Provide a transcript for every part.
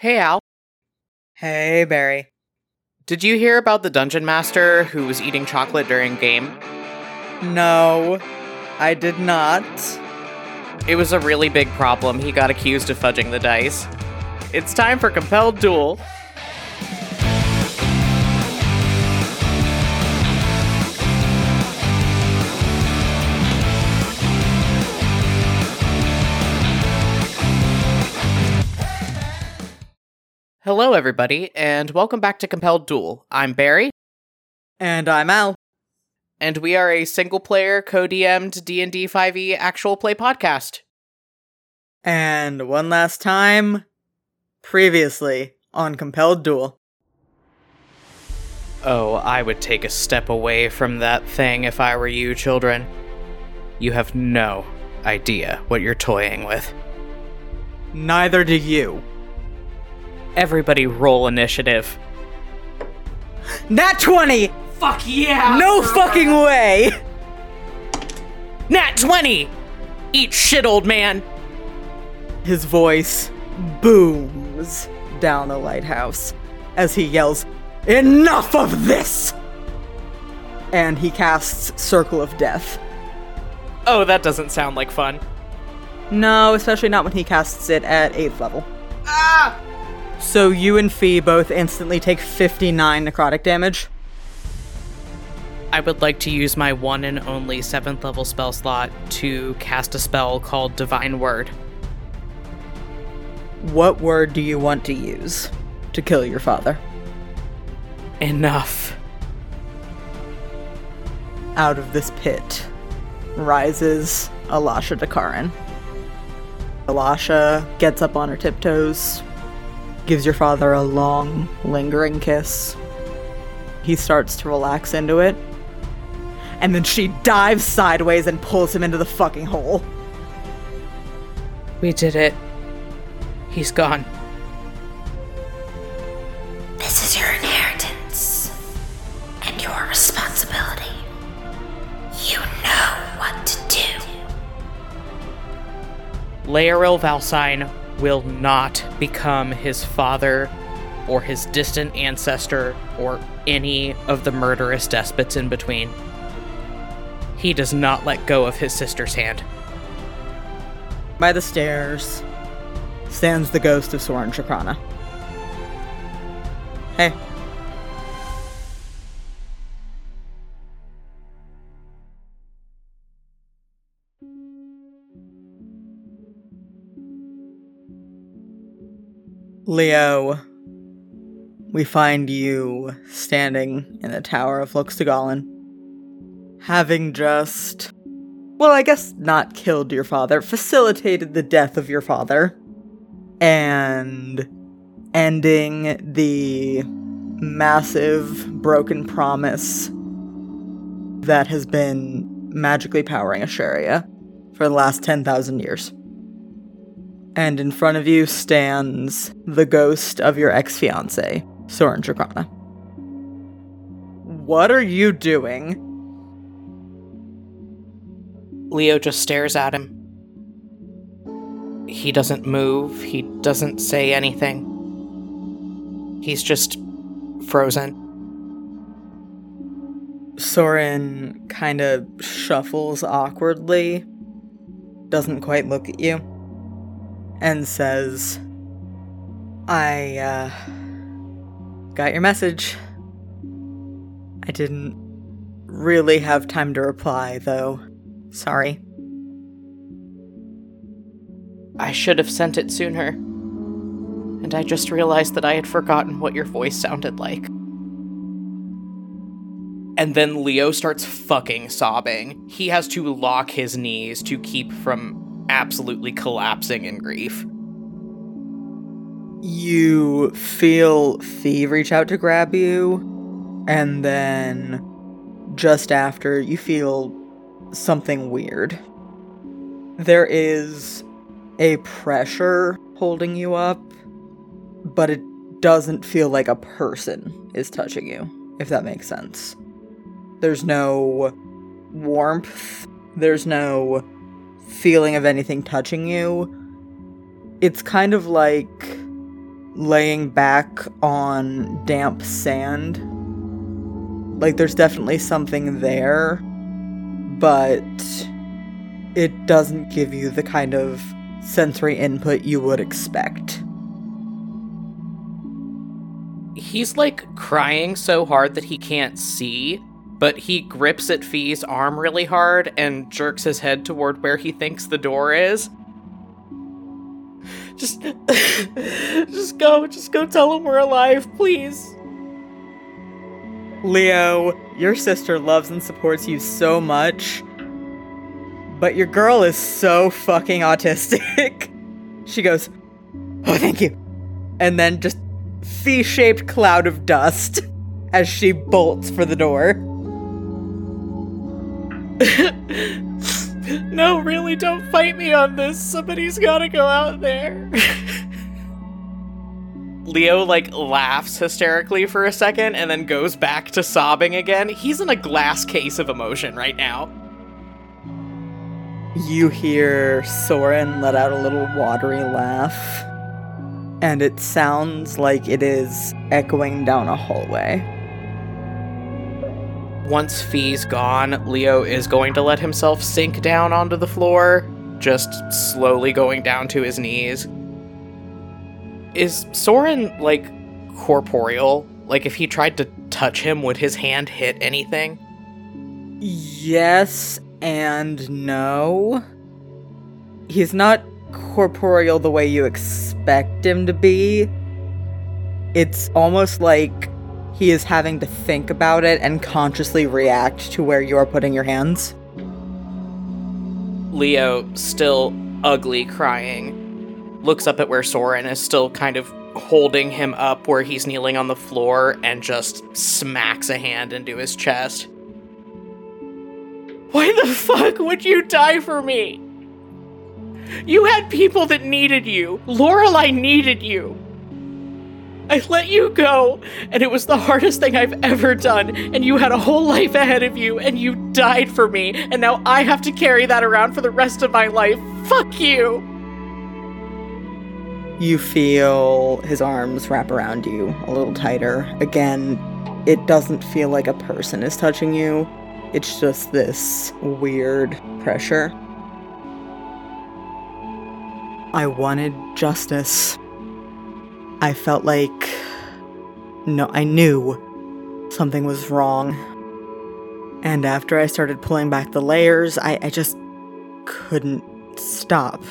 Hey, Al. Hey, Barry. Did you hear about the dungeon master who was eating chocolate during game? No, I did not. It was a really big problem. He got accused of fudging the dice. It's time for Compelled Duel. Hello, everybody, and welcome back to Compelled Duel. I'm Barry, And I'm Al. and we are a single-player, co-DM'd D&D 5e E actual play podcast. And one last time, previously on Compelled Duel. Oh, I would take a step away from that thing if I were you, children. You have no idea what you're toying with. Neither do you. Everybody roll initiative. Nat 20! Fuck yeah! No fucking way! Nat 20! Eat shit, old man! His voice booms down the lighthouse as he yells, Enough of this! And he casts Circle of Death. Oh, that doesn't sound like fun. No, especially not when he casts it at 8th level. Ah! So you and Fee both instantly take 59 necrotic damage. I would like to use my one and only 7th level spell slot to cast a spell called Divine Word. What word do you want to use to kill your father? Enough. Out of this pit rises Alasha Dakaran. Alasha gets up on her tiptoes, gives your father a long, lingering kiss. He starts to relax into it, and then she dives sideways and pulls him into the fucking hole. We did it. He's gone. This is your inheritance and your responsibility. You know what to do. Laeril Valsine will not become his father or his distant ancestor or any of the murderous despots in between. He does not let go of his sister's hand. By the stairs stands the ghost of Soren Chakrana. Hey. Leo, we find you standing in the Tower of Luxtagallen, having just well, I guess not killed your father, facilitated the death of your father, and ending the massive broken promise that has been magically powering Asheria for the last 10,000 years. And in front of you stands the ghost of your ex fiance, Soren Chakrana. What are you doing? Leo just stares at him. He doesn't move, he doesn't say anything. He's just frozen. Soren kind of shuffles awkwardly, doesn't quite look at you, and says, I, uh, got your message. I didn't really have time to reply, though. Sorry. I should have sent it sooner. And I just realized that I had forgotten what your voice sounded like. And then Leo starts fucking sobbing. He has to lock his knees to keep from absolutely collapsing in grief. You feel Fee reach out to grab you, and then just after, you feel something weird. There is a pressure holding you up, but it doesn't feel like a person is touching you, if that makes sense. There's no warmth, there's no feeling of anything touching you. It's kind of like laying back on damp sand. Like there's definitely something there, but it doesn't give you the kind of sensory input you would expect. He's like crying so hard that he can't see, but he grips at Fee's arm really hard and jerks his head toward where he thinks the door is. Just just go, just go tell him we're alive, please. Leo, your sister loves and supports you so much, but your girl is so fucking autistic. she goes, Oh, thank you. And then just V shaped cloud of dust as she bolts for the door. no, really, don't fight me on this. Somebody's gotta go out there. Leo like laughs hysterically for a second and then goes back to sobbing again. He's in a glass case of emotion right now. You hear Soren let out a little watery laugh, and it sounds like it is echoing down a hallway. Once Fee's gone, Leo is going to let himself sink down onto the floor, just slowly going down to his knees. Is Soren, like, corporeal? Like, if he tried to touch him, would his hand hit anything? Yes and no. He's not corporeal the way you expect him to be. It's almost like he is having to think about it and consciously react to where you're putting your hands. Leo, still ugly crying, looks up at where Soren is still kind of holding him up where he's kneeling on the floor and just smacks a hand into his chest. Why the fuck would you die for me? You had people that needed you. Lorelei needed you. I let you go, and it was the hardest thing I've ever done, and you had a whole life ahead of you, and you died for me, and now I have to carry that around for the rest of my life. Fuck you! You feel his arms wrap around you a little tighter. Again, it doesn't feel like a person is touching you, it's just this weird pressure. I wanted justice. I felt like. No, I knew something was wrong. And after I started pulling back the layers, I, I just couldn't stop.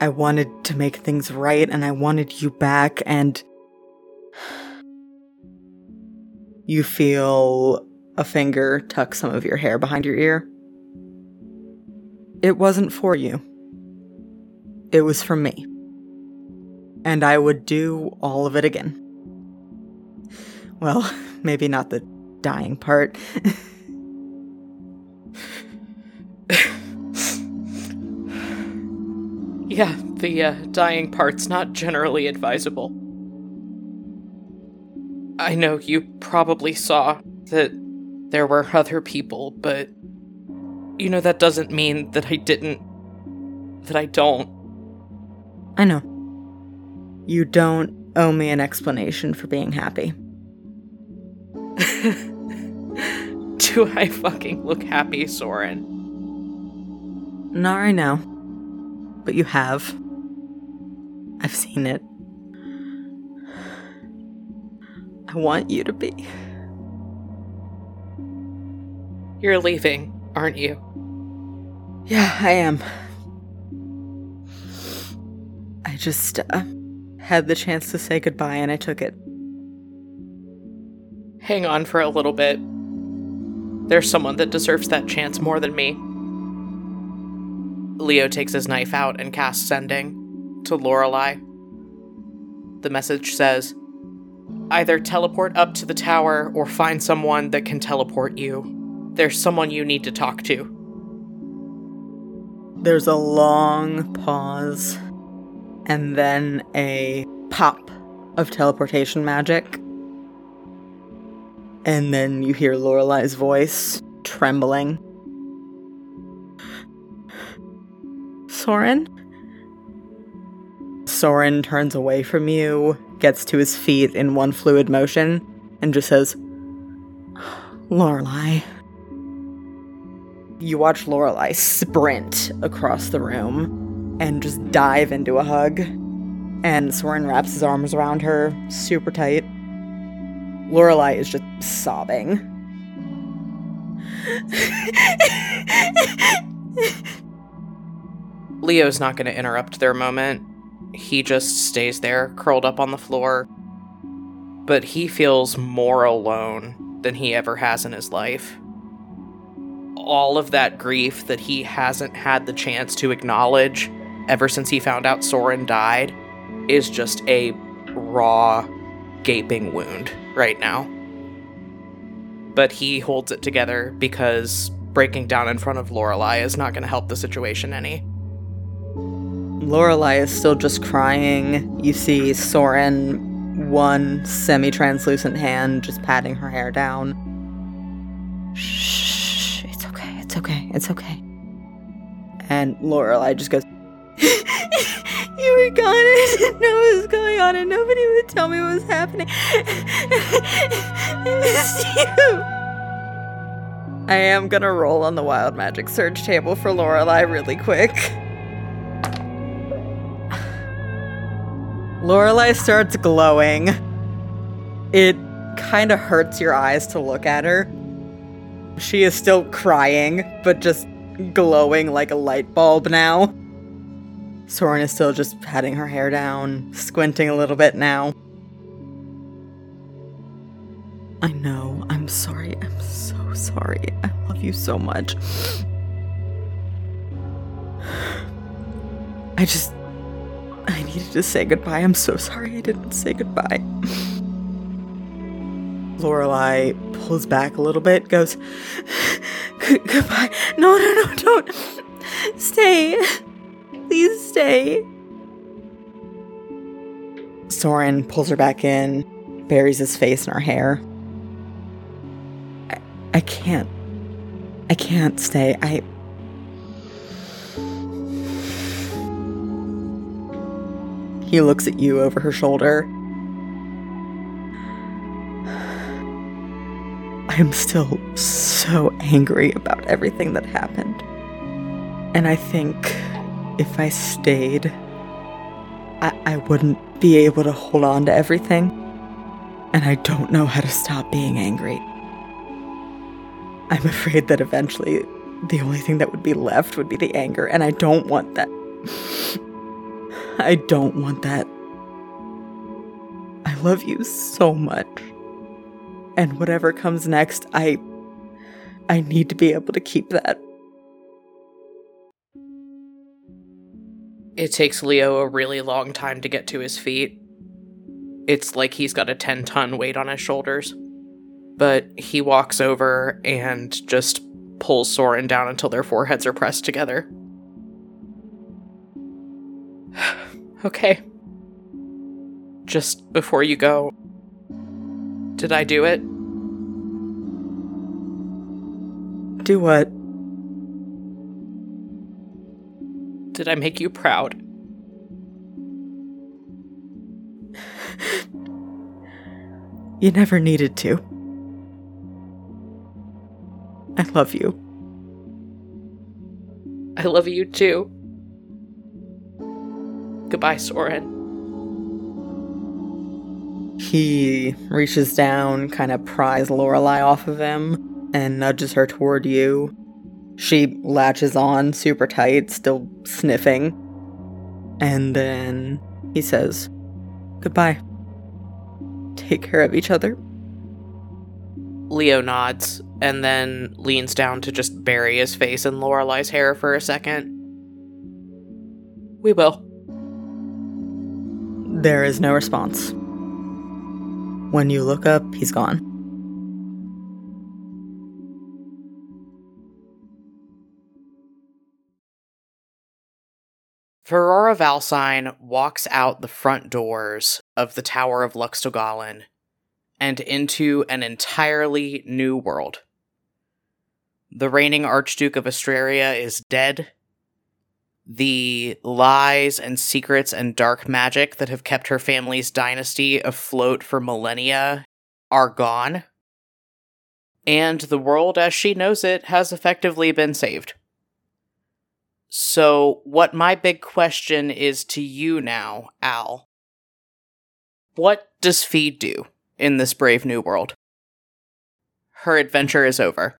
I wanted to make things right and I wanted you back, and. You feel a finger tuck some of your hair behind your ear. It wasn't for you, it was for me. And I would do all of it again. Well, maybe not the dying part. yeah, the uh, dying part's not generally advisable. I know you probably saw that there were other people, but you know, that doesn't mean that I didn't. that I don't. I know. You don't owe me an explanation for being happy. Do I fucking look happy, Soren? Not right now. But you have. I've seen it. I want you to be. You're leaving, aren't you? Yeah, I am. I just uh, had the chance to say goodbye and I took it. Hang on for a little bit. There's someone that deserves that chance more than me. Leo takes his knife out and casts sending to Lorelei. The message says, Either teleport up to the tower or find someone that can teleport you. There's someone you need to talk to. There's a long pause, and then a pop of teleportation magic. And then you hear Lorelei's voice trembling. Soren? Soren turns away from you, gets to his feet in one fluid motion, and just says, Lorelei. You watch Lorelei sprint across the room and just dive into a hug. And Soren wraps his arms around her super tight. Lorelei is just sobbing. Leo's not going to interrupt their moment. He just stays there, curled up on the floor. But he feels more alone than he ever has in his life. All of that grief that he hasn't had the chance to acknowledge ever since he found out Soren died is just a raw, gaping wound right now. But he holds it together because breaking down in front of Lorelei is not going to help the situation any. Lorelei is still just crying. You see Soren, one semi translucent hand, just patting her hair down. Shh, it's okay, it's okay, it's okay. And Lorelei just goes, You were gone, I didn't know what was going on, and nobody would tell me what was happening. I missed you. I am gonna roll on the wild magic surge table for Lorelei really quick. Lorelei starts glowing. It kind of hurts your eyes to look at her. She is still crying, but just glowing like a light bulb now. Soren is still just patting her hair down, squinting a little bit now. I know. I'm sorry. I'm so sorry. I love you so much. I just. I needed to say goodbye. I'm so sorry I didn't say goodbye. Lorelei pulls back a little bit, goes, Goodbye. No, no, no, don't. Stay. Please stay. Soren pulls her back in, buries his face in her hair. I, I can't. I can't stay. I. He looks at you over her shoulder. I am still so angry about everything that happened. And I think if I stayed, I, I wouldn't be able to hold on to everything. And I don't know how to stop being angry. I'm afraid that eventually the only thing that would be left would be the anger, and I don't want that. I don't want that. I love you so much. And whatever comes next, I I need to be able to keep that. It takes Leo a really long time to get to his feet. It's like he's got a 10 ton weight on his shoulders. But he walks over and just pulls Soren down until their foreheads are pressed together. okay. Just before you go, did I do it? Do what? Did I make you proud? You never needed to. I love you. I love you too. Goodbye, Soren. He reaches down, kind of pries Lorelei off of him, and nudges her toward you. She latches on super tight, still sniffing. And then he says, Goodbye. Take care of each other. Leo nods and then leans down to just bury his face in Lorelei's hair for a second. We will. There is no response. When you look up, he's gone. Ferrara Valsine walks out the front doors of the Tower of Luxtogalin and into an entirely new world. The reigning Archduke of Astraria is dead. the lies and secrets and dark magic that have kept her family's dynasty afloat for millennia are gone. And the world as she knows it has effectively been saved. So, what my big question is to you now, Al. What does Fee do in this brave new world? Her adventure is over.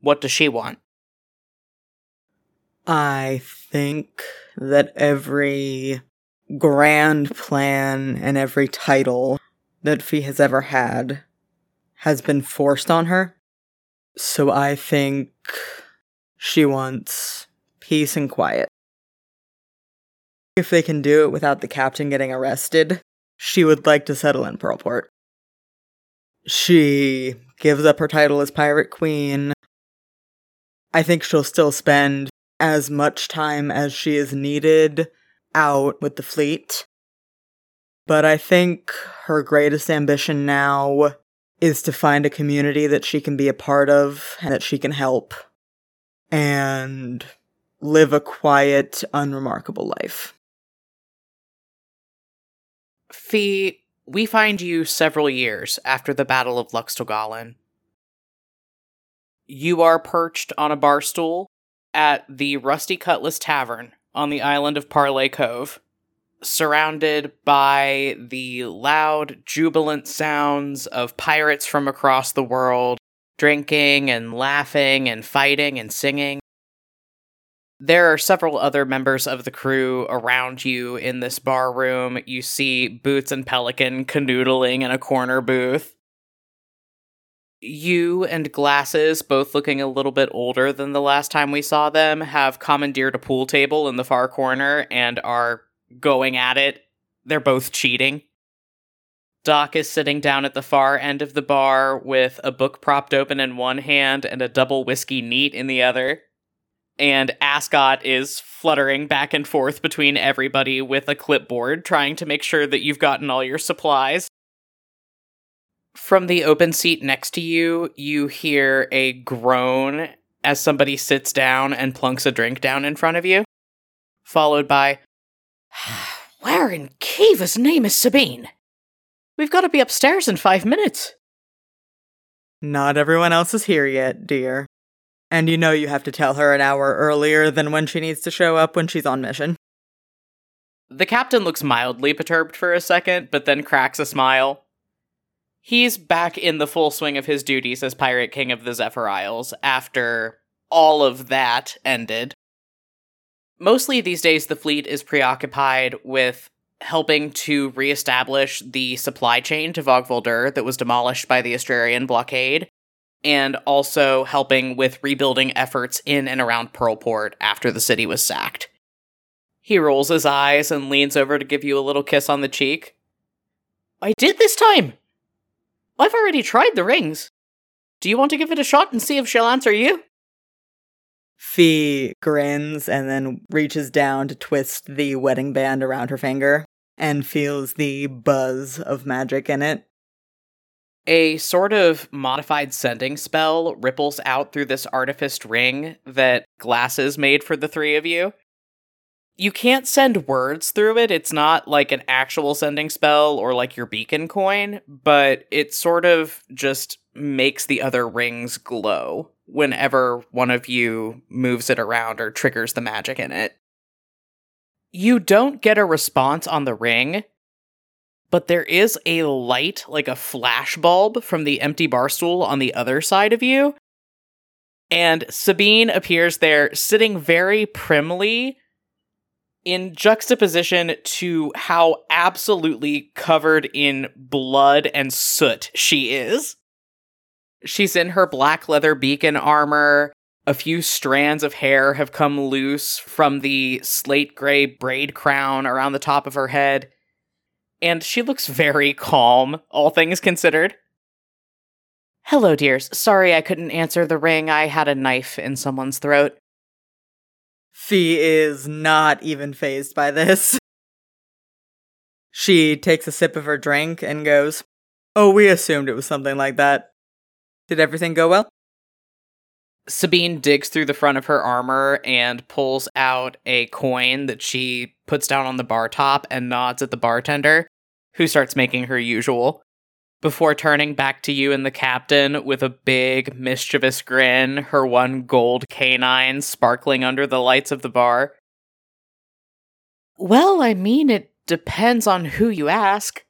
What does she want? I think that every grand plan and every title that Fee has ever had has been forced on her. So I think she wants peace and quiet. If they can do it without the captain getting arrested, she would like to settle in Pearlport. She gives up her title as Pirate Queen. I think she'll still spend as much time as she is needed out with the fleet. But I think her greatest ambition now is to find a community that she can be a part of and that she can help and live a quiet, unremarkable life. Fee, we find you several years after the Battle of Luxtogalin. You are perched on a bar stool at the Rusty Cutlass Tavern on the island of Parley Cove, surrounded by the loud, jubilant sounds of pirates from across the world, drinking and laughing and fighting and singing. There are several other members of the crew around you in this bar room. You see Boots and Pelican canoodling in a corner booth you and Glasses, both looking a little bit older than the last time we saw them, have commandeered a pool table in the far corner and are going at it. They're both cheating. Doc is sitting down at the far end of the bar with a book propped open in one hand and a double whiskey neat in the other. And Ascot is fluttering back and forth between everybody with a clipboard, trying to make sure that you've gotten all your supplies. From the open seat next to you, you hear a groan as somebody sits down and plunks a drink down in front of you, followed by, Where in Kiva's name is Sabine? We've got to be upstairs in five minutes. Not everyone else is here yet, dear. And you know you have to tell her an hour earlier than when she needs to show up when she's on mission. The captain looks mildly perturbed for a second, but then cracks a smile he's back in the full swing of his duties as Pirate King of the Zephyr Isles after all of that ended. Mostly these days, the fleet is preoccupied with helping to reestablish the supply chain to Vogvoldur that was demolished by the Astrarian blockade, and also helping with rebuilding efforts in and around Pearlport after the city was sacked. He rolls his eyes and leans over to give you a little kiss on the cheek. I did this time! I've already tried the rings. Do you want to give it a shot and see if she'll answer you? Fee grins and then reaches down to twist the wedding band around her finger and feels the buzz of magic in it. A sort of modified sending spell ripples out through this artificed ring that Glasses made for the three of you you can't send words through it. It's not like an actual sending spell or like your beacon coin, but it sort of just makes the other rings glow whenever one of you moves it around or triggers the magic in it. You don't get a response on the ring, but there is a light, like a flash bulb, from the empty bar stool on the other side of you. And Sabine appears there sitting very primly in juxtaposition to how absolutely covered in blood and soot she is. She's in her black leather beacon armor. A few strands of hair have come loose from the slate gray braid crown around the top of her head. And she looks very calm, all things considered. Hello, dears. Sorry I couldn't answer the ring. I had a knife in someone's throat. Fee is not even fazed by this. She takes a sip of her drink and goes, Oh, we assumed it was something like that. Did everything go well? Sabine digs through the front of her armor and pulls out a coin that she puts down on the bar top and nods at the bartender, who starts making her usual, before turning back to you and the captain with a big, mischievous grin, her one gold canine sparkling under the lights of the bar. Well, I mean, it depends on who you ask.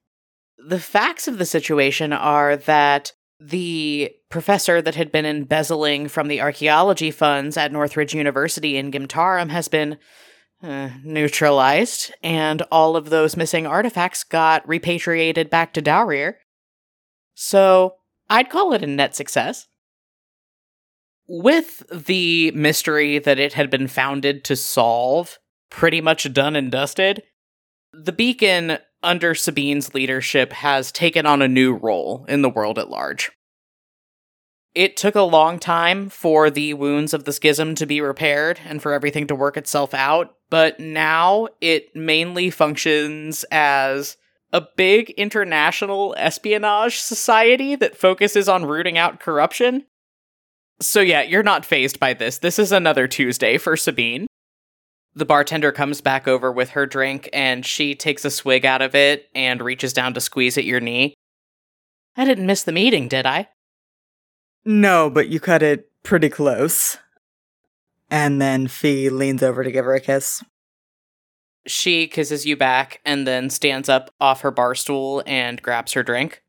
The facts of the situation are that the professor that had been embezzling from the archaeology funds at Northridge University in Gimtarum has been uh, neutralized, and all of those missing artifacts got repatriated back to Dowrier. So I'd call it a net success. With the mystery that it had been founded to solve pretty much done and dusted, the beacon under Sabine's leadership has taken on a new role in the world at large. It took a long time for the wounds of the schism to be repaired and for everything to work itself out, but now it mainly functions as a big international espionage society that focuses on rooting out corruption. So, yeah, you're not fazed by this. This is another Tuesday for Sabine. The bartender comes back over with her drink and she takes a swig out of it and reaches down to squeeze at your knee. I didn't miss the meeting, did I? No, but you cut it pretty close. And then Fee leans over to give her a kiss. She kisses you back and then stands up off her bar stool and grabs her drink.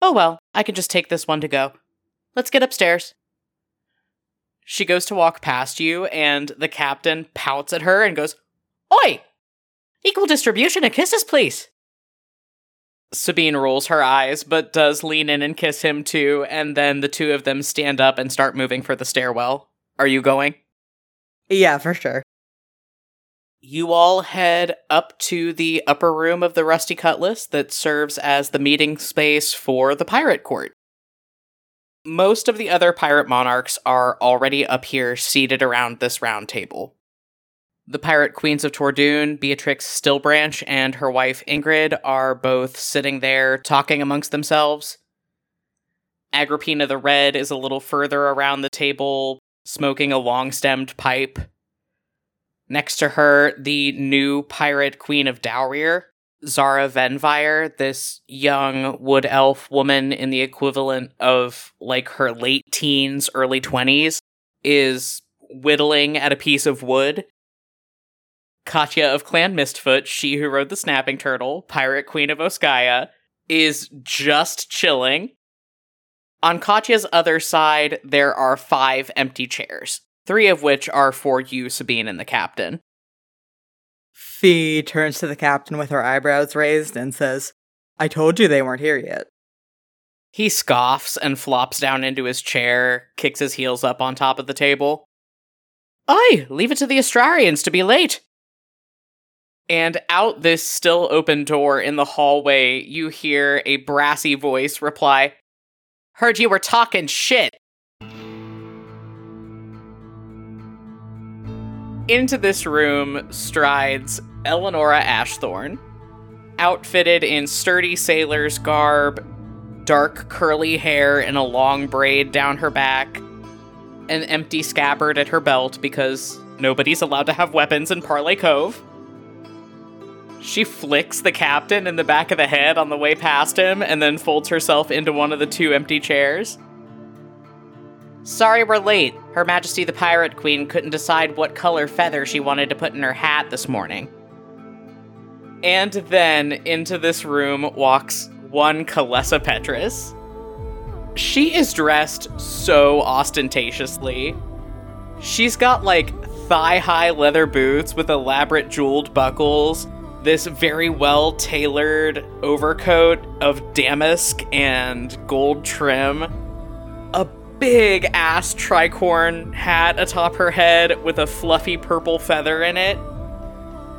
Oh well, I can just take this one to go. Let's get upstairs. She goes to walk past you, and the captain pouts at her and goes, Oi! Equal distribution of kisses, please! Sabine rolls her eyes, but does lean in and kiss him too, and then the two of them stand up and start moving for the stairwell. Are you going? Yeah, for sure. You all head up to the upper room of the Rusty Cutlass that serves as the meeting space for the pirate court. Most of the other pirate monarchs are already up here seated around this round table. The pirate queens of Tordoon, Beatrix Stillbranch, and her wife Ingrid are both sitting there talking amongst themselves. Agrippina the Red is a little further around the table, smoking a long stemmed pipe. Next to her, the new pirate queen of Dowrier, Zara Venvire, this young wood elf woman in the equivalent of like her late teens, early 20s, is whittling at a piece of wood. Katya of Clan Mistfoot, she who rode the snapping turtle, pirate queen of Oskaya, is just chilling. On Katya's other side, there are five empty chairs, three of which are for you, Sabine, and the captain. Fee turns to the captain with her eyebrows raised and says, I told you they weren't here yet. He scoffs and flops down into his chair, kicks his heels up on top of the table. Aye, leave it to the Astrarians to be late. And out this still open door in the hallway, you hear a brassy voice reply, Heard you were talking shit. Into this room strides Eleonora Ashthorne, outfitted in sturdy sailor's garb, dark curly hair in a long braid down her back, an empty scabbard at her belt because nobody's allowed to have weapons in Parley Cove. She flicks the captain in the back of the head on the way past him and then folds herself into one of the two empty chairs. Sorry we're late. Her Majesty the Pirate Queen couldn't decide what color feather she wanted to put in her hat this morning. And then into this room walks one Kalessa Petrus. She is dressed so ostentatiously. She's got like thigh high leather boots with elaborate jeweled buckles, this very well tailored overcoat of damask and gold trim, a big ass tricorn hat atop her head with a fluffy purple feather in it.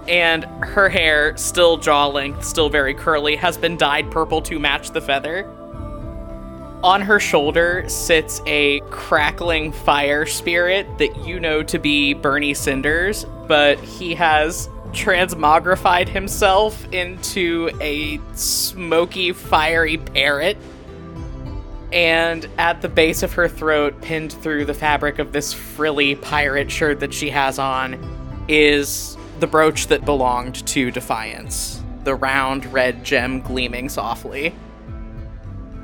And her hair, still jaw length, still very curly, has been dyed purple to match the feather. On her shoulder sits a crackling fire spirit that you know to be Bernie Cinders, but he has transmogrified himself into a smoky, fiery parrot And at the base of her throat, pinned through the fabric of this frilly pirate shirt that she has on, is the brooch that belonged to Defiance, the round red gem gleaming softly.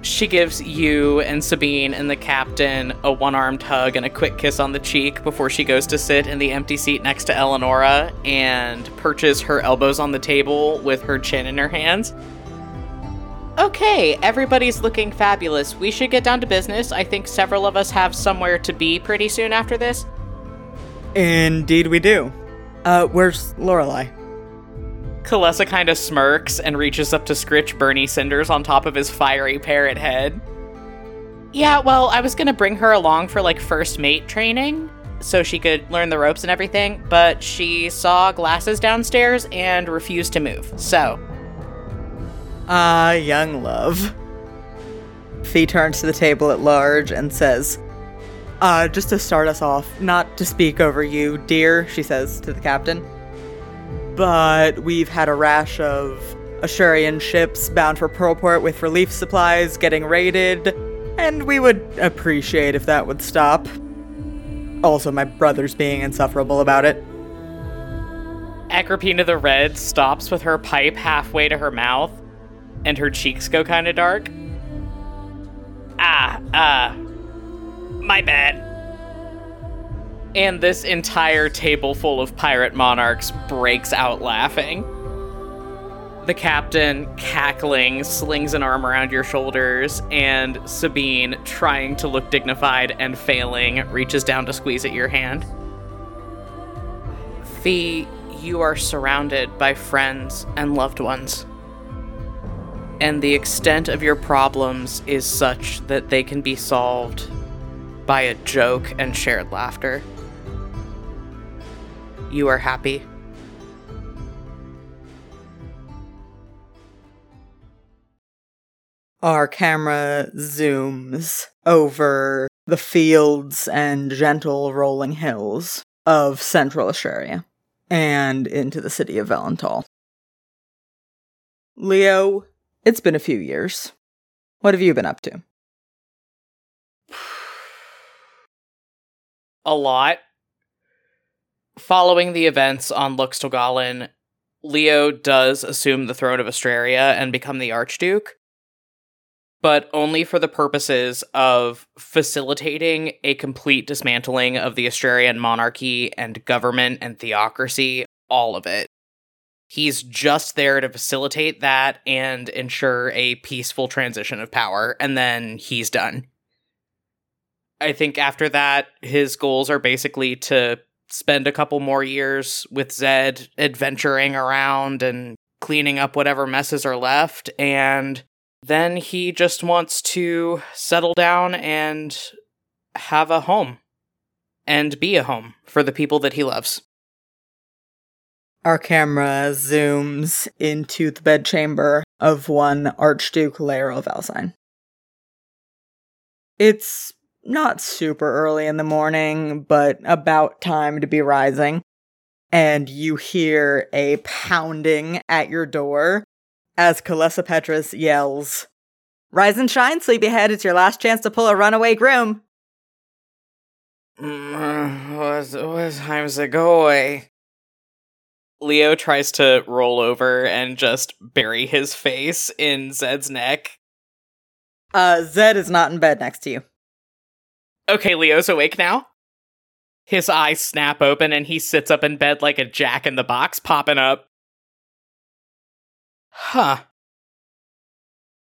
She gives you and Sabine and the captain a one armed hug and a quick kiss on the cheek before she goes to sit in the empty seat next to Eleonora and perches her elbows on the table with her chin in her hands. Okay, everybody's looking fabulous. We should get down to business. I think several of us have somewhere to be pretty soon after this. Indeed, we do. Uh, where's Lorelei? Kalessa kind of smirks and reaches up to scritch Bernie cinders on top of his fiery parrot head. Yeah, well, I was gonna bring her along for like first mate training so she could learn the ropes and everything, but she saw glasses downstairs and refused to move. So, Ah, young love. Fee turns to the table at large and says, Uh, just to start us off, not to speak over you, dear, she says to the captain, but we've had a rash of Ashurian ships bound for Pearlport with relief supplies getting raided, and we would appreciate if that would stop. Also, my brother's being insufferable about it. Agrippina the Red stops with her pipe halfway to her mouth, and her cheeks go kind of dark. Ah, uh, my bad. And this entire table full of pirate monarchs breaks out laughing. The captain, cackling, slings an arm around your shoulders, and Sabine, trying to look dignified and failing, reaches down to squeeze at your hand. Fee, you are surrounded by friends and loved ones. And the extent of your problems is such that they can be solved by a joke and shared laughter. You are happy. Our camera zooms over the fields and gentle rolling hills of central Asheria and into the city of Valental. Leo, it's been a few years. What have you been up to? A lot. Following the events on Luxtogalin, Leo does assume the throne of Astraria and become the Archduke, but only for the purposes of facilitating a complete dismantling of the Astrarian monarchy and government and theocracy, all of it. He's just there to facilitate that and ensure a peaceful transition of power, and then he's done. I think after that, his goals are basically to spend a couple more years with Zed adventuring around and cleaning up whatever messes are left, and then he just wants to settle down and have a home and be a home for the people that he loves. Our camera zooms into the bedchamber of one Archduke Laeril of. It's not super early in the morning, but about time to be rising. And you hear a pounding at your door as Kalessa Petrus yells, Rise and shine, sleepyhead. It's your last chance to pull a runaway groom. Mm, what, what time's it go away? Leo tries to roll over and just bury his face in Zed's neck. Uh, Zed is not in bed next to you. Okay, Leo's awake now. His eyes snap open and he sits up in bed like a jack in the box popping up. Huh.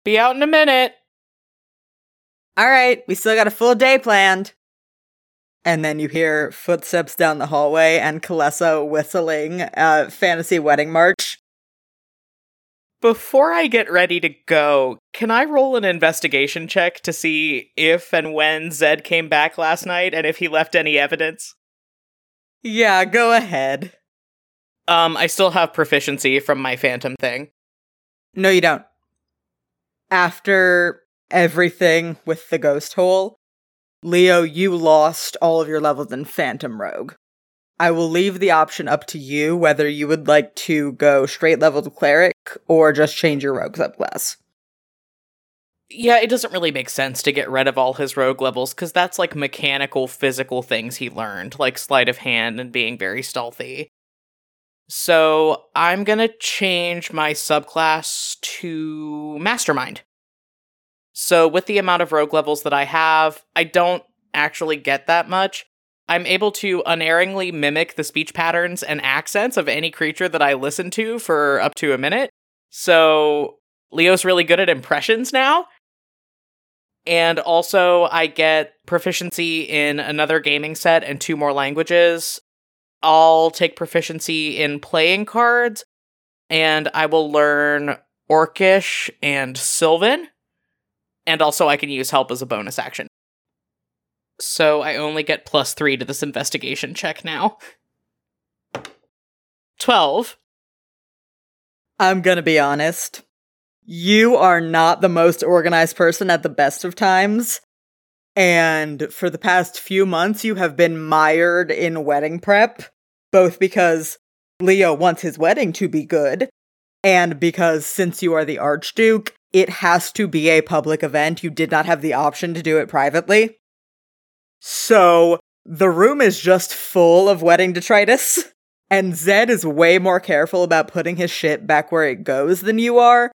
Be out in a minute. All right, we still got a full day planned. And then you hear footsteps down the hallway and Kalessa whistling a fantasy wedding march. Before I get ready to go, can I roll an investigation check to see if and when Zed came back last night and if he left any evidence? Yeah, go ahead. Um, I still have proficiency from my phantom thing. No, you don't. After everything with the ghost hole, Leo, you lost all of your levels in Phantom Rogue. I will leave the option up to you whether you would like to go straight level to Cleric or just change your Rogue subclass. Yeah, it doesn't really make sense to get rid of all his rogue levels because that's like mechanical, physical things he learned, like sleight of hand and being very stealthy. So I'm gonna change my subclass to Mastermind. So with the amount of rogue levels that I have, I don't actually get that much. I'm able to unerringly mimic the speech patterns and accents of any creature that I listen to for up to a minute. So Leo's really good at impressions now. And also, I get proficiency in another gaming set and two more languages. I'll take proficiency in playing cards, and I will learn Orcish and Sylvan. And also, I can use help as a bonus action. So I only get plus three to this investigation check now. 12. I'm gonna be honest. You are not the most organized person at the best of times. And for the past few months, you have been mired in wedding prep, both because Leo wants his wedding to be good, and because since you are the Archduke, it has to be a public event. You did not have the option to do it privately. So the room is just full of wedding detritus, and Zed is way more careful about putting his shit back where it goes than you are.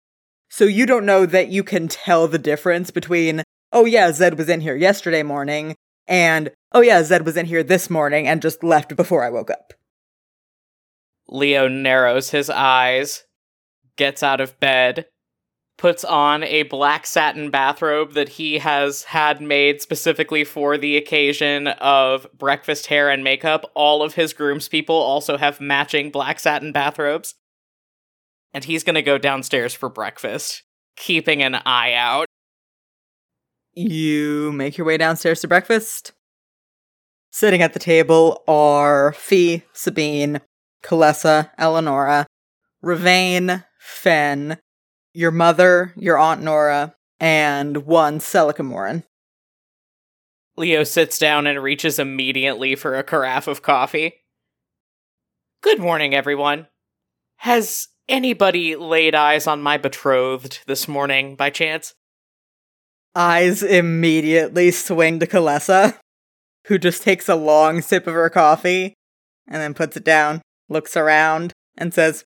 So you don't know that you can tell the difference between, oh yeah, Zed was in here yesterday morning, and oh yeah, Zed was in here this morning and just left before I woke up. Leo narrows his eyes, gets out of bed, puts on a black satin bathrobe that he has had made specifically for the occasion of breakfast hair and makeup. All of his groomspeople also have matching black satin bathrobes. And he's going to go downstairs for breakfast, keeping an eye out. You make your way downstairs to breakfast. Sitting at the table are Fee, Sabine, Kalessa, Eleonora, Ravain, Fen, your mother, your Aunt Nora, and one Celica Morin. Leo sits down and reaches immediately for a carafe of coffee. Good morning, everyone. Has anybody laid eyes on my betrothed this morning by chance? Eyes immediately swing to Kalessa, who just takes a long sip of her coffee and then puts it down, looks around, and says,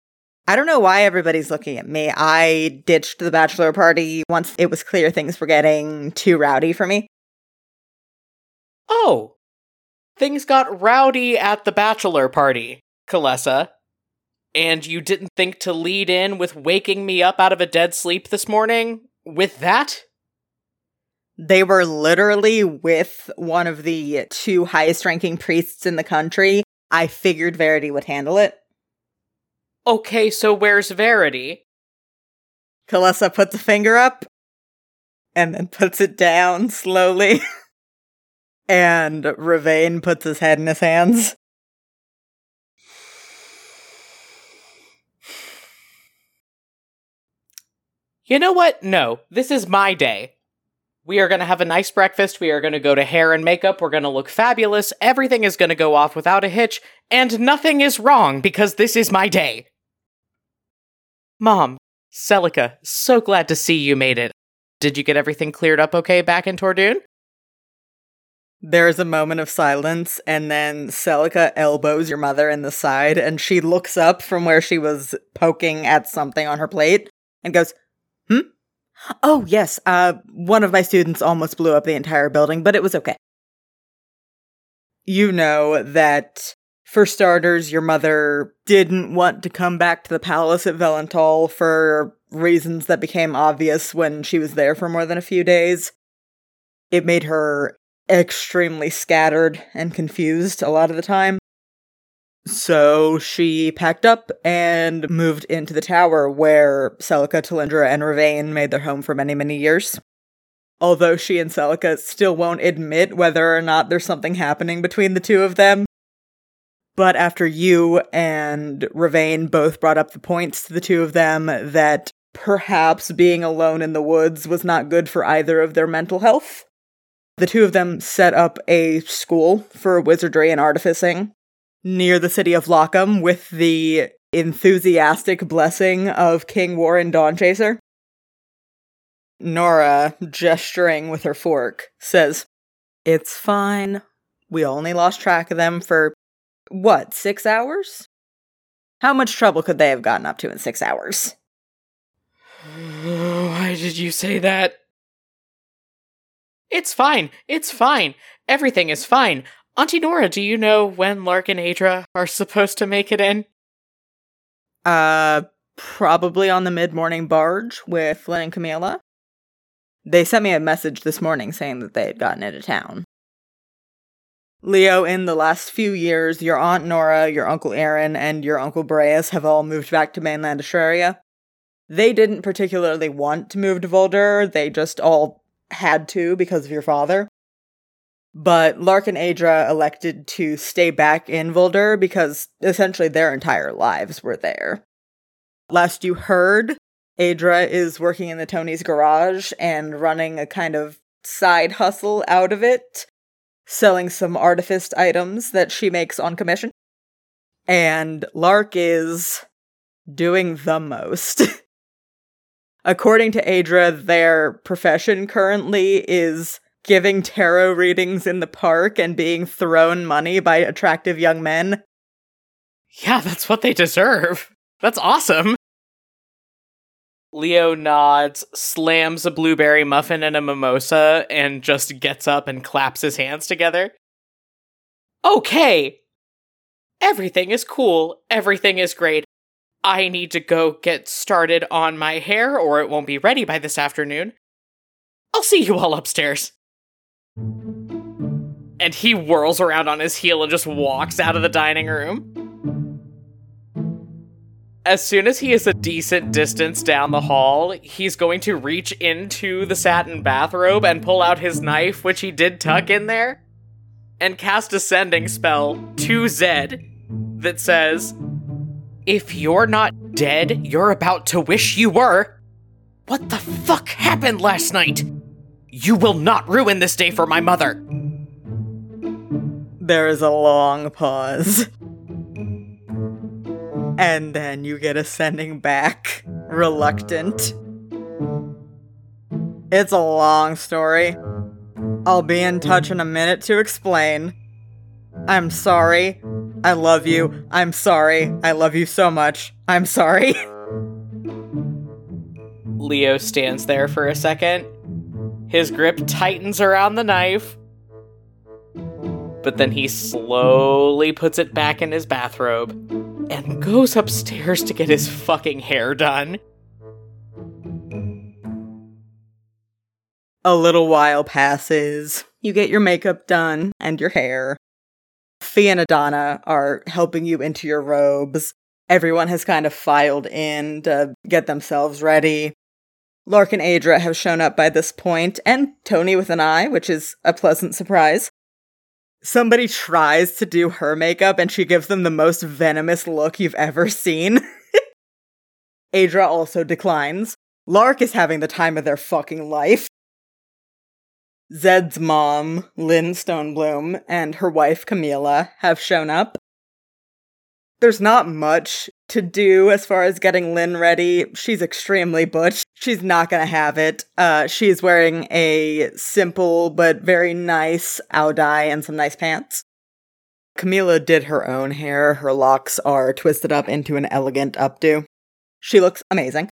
I don't know why everybody's looking at me. I ditched the bachelor party once it was clear things were getting too rowdy for me. Oh, things got rowdy at the bachelor party, Kalessa. And you didn't think to lead in with waking me up out of a dead sleep this morning with that? They were literally with one of the two highest ranking priests in the country. I figured Verity would handle it. Okay, so where's Verity? Kalessa puts a finger up and then puts it down slowly. and Ravain puts his head in his hands. You know what? No, this is my day. We are going to have a nice breakfast. We are going to go to hair and makeup. We're going to look fabulous. Everything is going to go off without a hitch, and nothing is wrong because this is my day. Mom, Celica, so glad to see you made it. Did you get everything cleared up okay back in Tordoon? There is a moment of silence, and then Celica elbows your mother in the side, and she looks up from where she was poking at something on her plate and goes, Hmm? Oh, yes, uh, one of my students almost blew up the entire building, but it was okay. You know that, for starters, your mother didn't want to come back to the palace at Velental for reasons that became obvious when she was there for more than a few days. It made her extremely scattered and confused a lot of the time. So she packed up and moved into the tower where Celica, Talindra, and Ravain made their home for many, many years. Although she and Celica still won't admit whether or not there's something happening between the two of them. But after you and Ravain both brought up the points to the two of them that perhaps being alone in the woods was not good for either of their mental health, the two of them set up a school for wizardry and artificing near the city of Lockham with the enthusiastic blessing of King Warren Dawnchaser. Nora, gesturing with her fork, says, It's fine. We only lost track of them for, what, six hours? How much trouble could they have gotten up to in six hours? Why did you say that? It's fine. It's fine. Everything is fine. Auntie Nora, do you know when Lark and Adra are supposed to make it in? Uh, probably on the mid morning barge with Lynn and Camilla. They sent me a message this morning saying that they had gotten into town. Leo, in the last few years, your Aunt Nora, your Uncle Aaron, and your Uncle Boreas have all moved back to mainland Astraria. They didn't particularly want to move to Volder, they just all had to because of your father. But Lark and Adra elected to stay back in Volder because essentially their entire lives were there. Last you heard, Adra is working in the Tony's garage and running a kind of side hustle out of it, selling some artifice items that she makes on commission. And Lark is doing the most. According to Adra, their profession currently is giving tarot readings in the park and being thrown money by attractive young men. Yeah, that's what they deserve. That's awesome. Leo nods, slams a blueberry muffin and a mimosa, and just gets up and claps his hands together. Okay. Everything is cool. Everything is great. I need to go get started on my hair, or it won't be ready by this afternoon. I'll see you all upstairs. And he whirls around on his heel and just walks out of the dining room. As soon as he is a decent distance down the hall, he's going to reach into the satin bathrobe and pull out his knife, which he did tuck in there, and cast a sending spell to Zed that says, If you're not dead, you're about to wish you were. What the fuck happened last night? You will not ruin this day for my mother. There is a long pause. And then you get a sending back, reluctant. It's a long story. I'll be in touch in a minute to explain. I'm sorry. I love you. I'm sorry. I love you so much. I'm sorry. Leo stands there for a second. His grip tightens around the knife, but then he slowly puts it back in his bathrobe and goes upstairs to get his fucking hair done. A little while passes. You get your makeup done and your hair. Fee and Adana are helping you into your robes. Everyone has kind of filed in to get themselves ready. Lark and Adra have shown up by this point, and Tony with an eye, which is a pleasant surprise. Somebody tries to do her makeup and she gives them the most venomous look you've ever seen. Adra also declines. Lark is having the time of their fucking life. Zed's mom, Lynn Stonebloom, and her wife Camila have shown up. There's not much to do as far as getting Lynn ready. She's extremely butch. She's not gonna have it. Uh, she's wearing a simple but very nice ao dai and some nice pants. Camila did her own hair. Her locks are twisted up into an elegant updo. She looks amazing.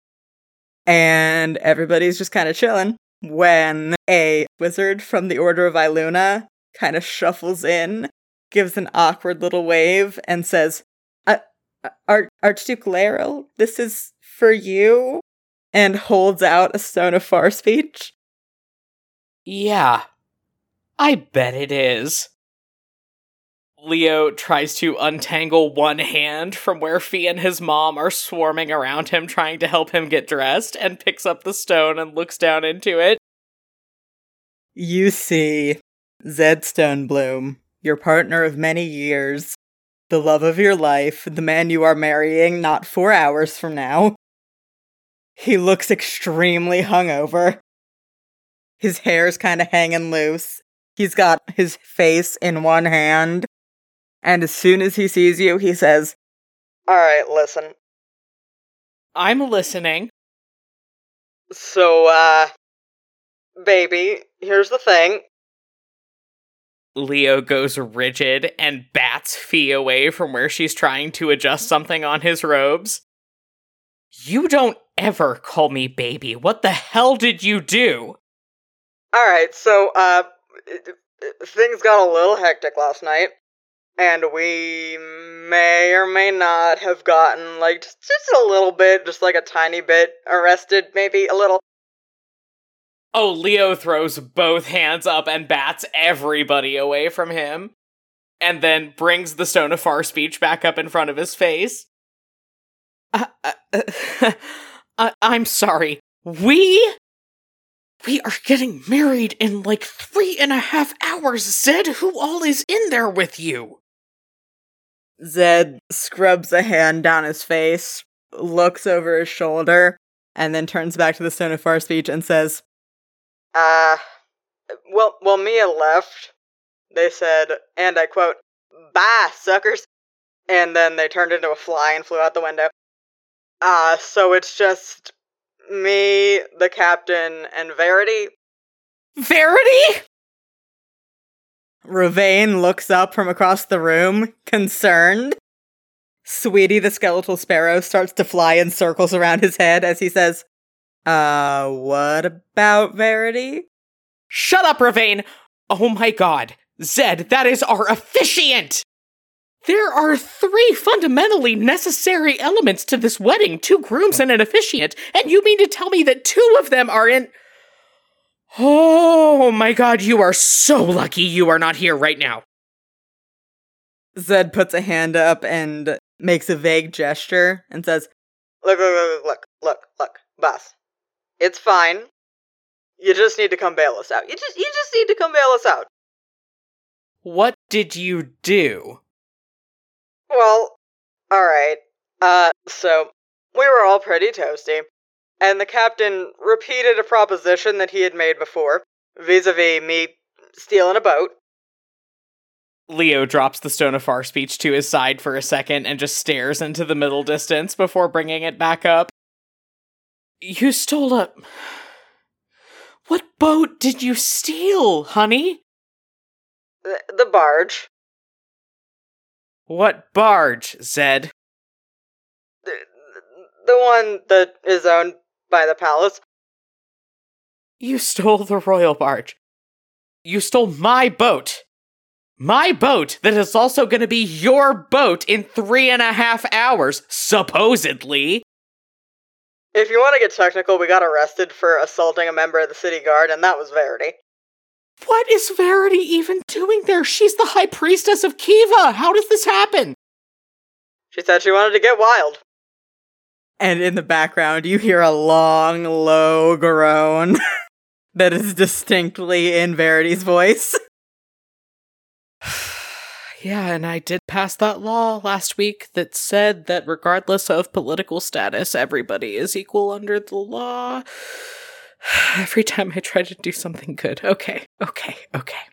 And everybody's just kind of chilling when a wizard from the Order of Iluna kind of shuffles in, gives an awkward little wave, and says, Arch- Archduke Laeril, this is for you, and holds out a stone of far speech. Yeah, I bet it is. Leo tries to untangle one hand from where Fee and his mom are swarming around him trying to help him get dressed and picks up the stone and looks down into it. You see Zed Stonebloom, your partner of many years, the love of your life, the man you are marrying not four hours from now. He looks extremely hungover. His hair's kind of hanging loose. He's got his face in one hand. And as soon as he sees you, he says, Alright, listen. I'm listening. So, uh, baby, here's the thing. Leo goes rigid and bats Fee away from where she's trying to adjust something on his robes. You don't ever call me baby. What the hell did you do? Alright, so, uh, things got a little hectic last night, and we may or may not have gotten, like, just, just a little bit, just like a tiny bit arrested, maybe a little. Oh, Leo throws both hands up and bats everybody away from him, and then brings the Stone of Far Speech back up in front of his face. Uh, uh, uh, I'm sorry. We we are getting married in like three and a half hours, Zed. Who all is in there with you? Zed scrubs a hand down his face, looks over his shoulder, and then turns back to the Stone of Far Speech and says, Uh, well, well, Mia left. They said, and I quote, Bye, suckers. And then they turned into a fly and flew out the window. Uh, so it's just me, the captain, and Verity. Verity? Ravain looks up from across the room, concerned. Sweetie the skeletal sparrow starts to fly in circles around his head as he says, Uh, what about Verity? Shut up, Ravain! Oh my god. Zed, that is our officiant! There are three fundamentally necessary elements to this wedding two grooms and an officiant, and you mean to tell me that two of them are in. Oh my god, you are so lucky you are not here right now. Zed puts a hand up and makes a vague gesture and says, Look, look, look, look, look, look, boss. It's fine. You just need to come bail us out. You just you just need to come bail us out. What did you do? Well, alright. Uh, so, we were all pretty toasty, and the captain repeated a proposition that he had made before, vis a vis me stealing a boat. Leo drops the Stone of Far Speech to his side for a second and just stares into the middle distance before bringing it back up. You stole a. What boat did you steal, honey? The, the barge. What barge, Zed? The, the one that is owned by the palace. You stole the royal barge. You stole my boat. My boat that is also going to be your boat in three and a half hours, supposedly. If you want to get technical, we got arrested for assaulting a member of the city guard, and that was Verity. What is Verity even doing there? She's the high priestess of Kiva. How does this happen? She said she wanted to get wild. And in the background, you hear a long, low groan that is distinctly in Verity's voice. Yeah, and I did pass that law last week that said that regardless of political status, everybody is equal under the law. Every time I try to do something good. Okay, okay, okay.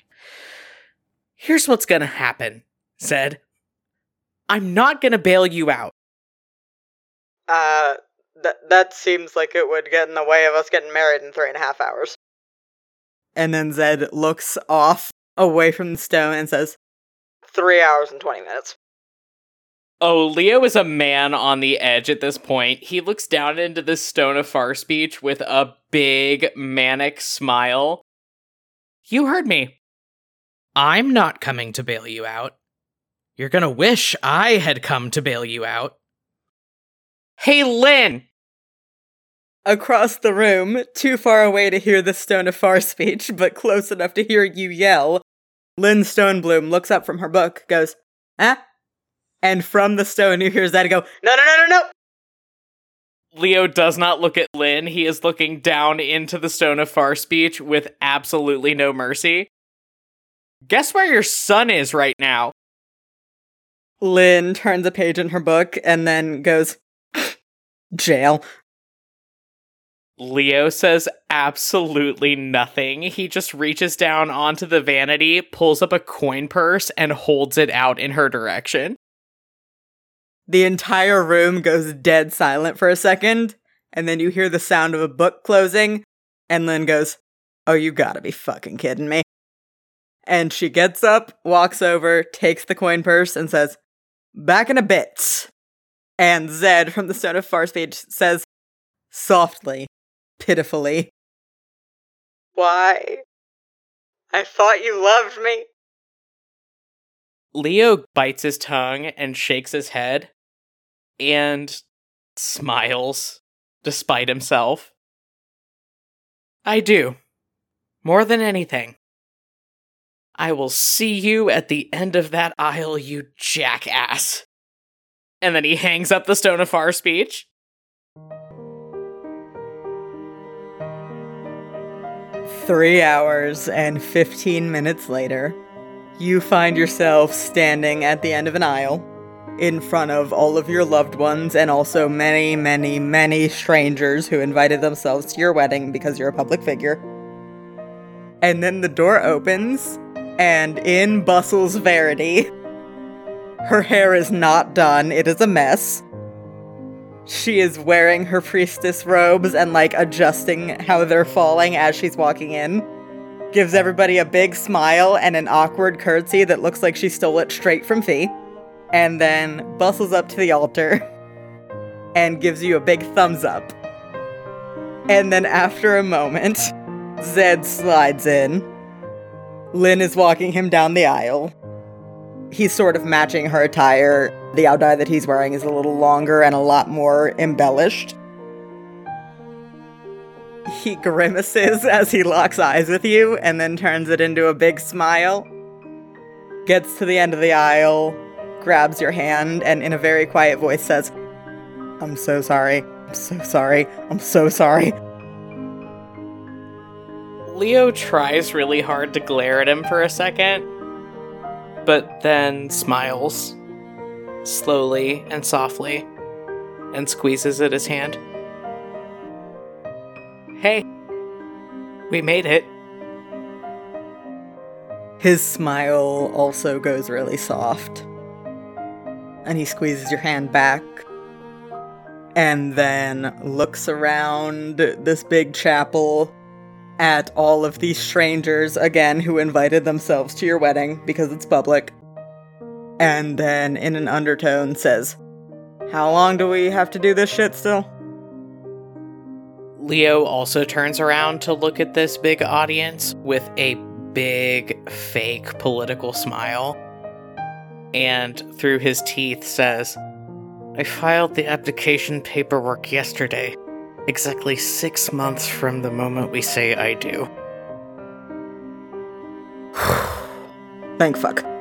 Here's what's gonna happen, Zed. I'm not gonna bail you out. Uh, that that seems like it would get in the way of us getting married in three and a half hours. And then Zed looks off away from the stone and says, Three hours and 20 minutes. Oh, Leo is a man on the edge at this point. He looks down into the stone of far speech with a big manic smile. You heard me. I'm not coming to bail you out. You're gonna wish I had come to bail you out. Hey, Lynn! Across the room, too far away to hear the Stone of Far speech, but close enough to hear you yell, Lynn Stonebloom looks up from her book, goes, Huh? And from the stone, you hear Zed go, No, no, no, no, no! Leo does not look at Lynn. He is looking down into the Stone of Far Speech with absolutely no mercy. Guess where your son is right now? Lynn turns a page in her book and then goes, Jail. Leo says absolutely nothing. He just reaches down onto the vanity, pulls up a coin purse, and holds it out in her direction. The entire room goes dead silent for a second, and then you hear the sound of a book closing, and Lynn goes, Oh, you gotta be fucking kidding me. And she gets up, walks over, takes the coin purse, and says, Back in a bit. And Zed from the Stone of Far Speech says, softly, pitifully, Why? I thought you loved me. Leo bites his tongue and shakes his head and smiles despite himself. I do. More than anything. I will see you at the end of that aisle, you jackass. And then he hangs up the Stone of Far Speech. Three hours and 15 minutes later, you find yourself standing at the end of an aisle in front of all of your loved ones and also many, many, many strangers who invited themselves to your wedding because you're a public figure. And then the door opens, and in bustles Verity. Her hair is not done, it is a mess. She is wearing her priestess robes and like adjusting how they're falling as she's walking in. Gives everybody a big smile and an awkward curtsy that looks like she stole it straight from Fee. And then bustles up to the altar and gives you a big thumbs up. And then after a moment, Zed slides in. Lynn is walking him down the aisle he's sort of matching her attire. The ao dai that he's wearing is a little longer and a lot more embellished. He grimaces as he locks eyes with you and then turns it into a big smile. Gets to the end of the aisle, grabs your hand, and in a very quiet voice says, I'm so sorry. I'm so sorry. I'm so sorry. Leo tries really hard to glare at him for a second, but then smiles slowly and softly and squeezes at his hand. Hey, we made it. His smile also goes really soft. And he squeezes your hand back and then looks around this big chapel at all of these strangers again who invited themselves to your wedding because it's public. And then in an undertone says, How long do we have to do this shit still? Leo also turns around to look at this big audience with a big fake political smile. And through his teeth says, I filed the application paperwork yesterday exactly six months from the moment we say I do. Thank fuck.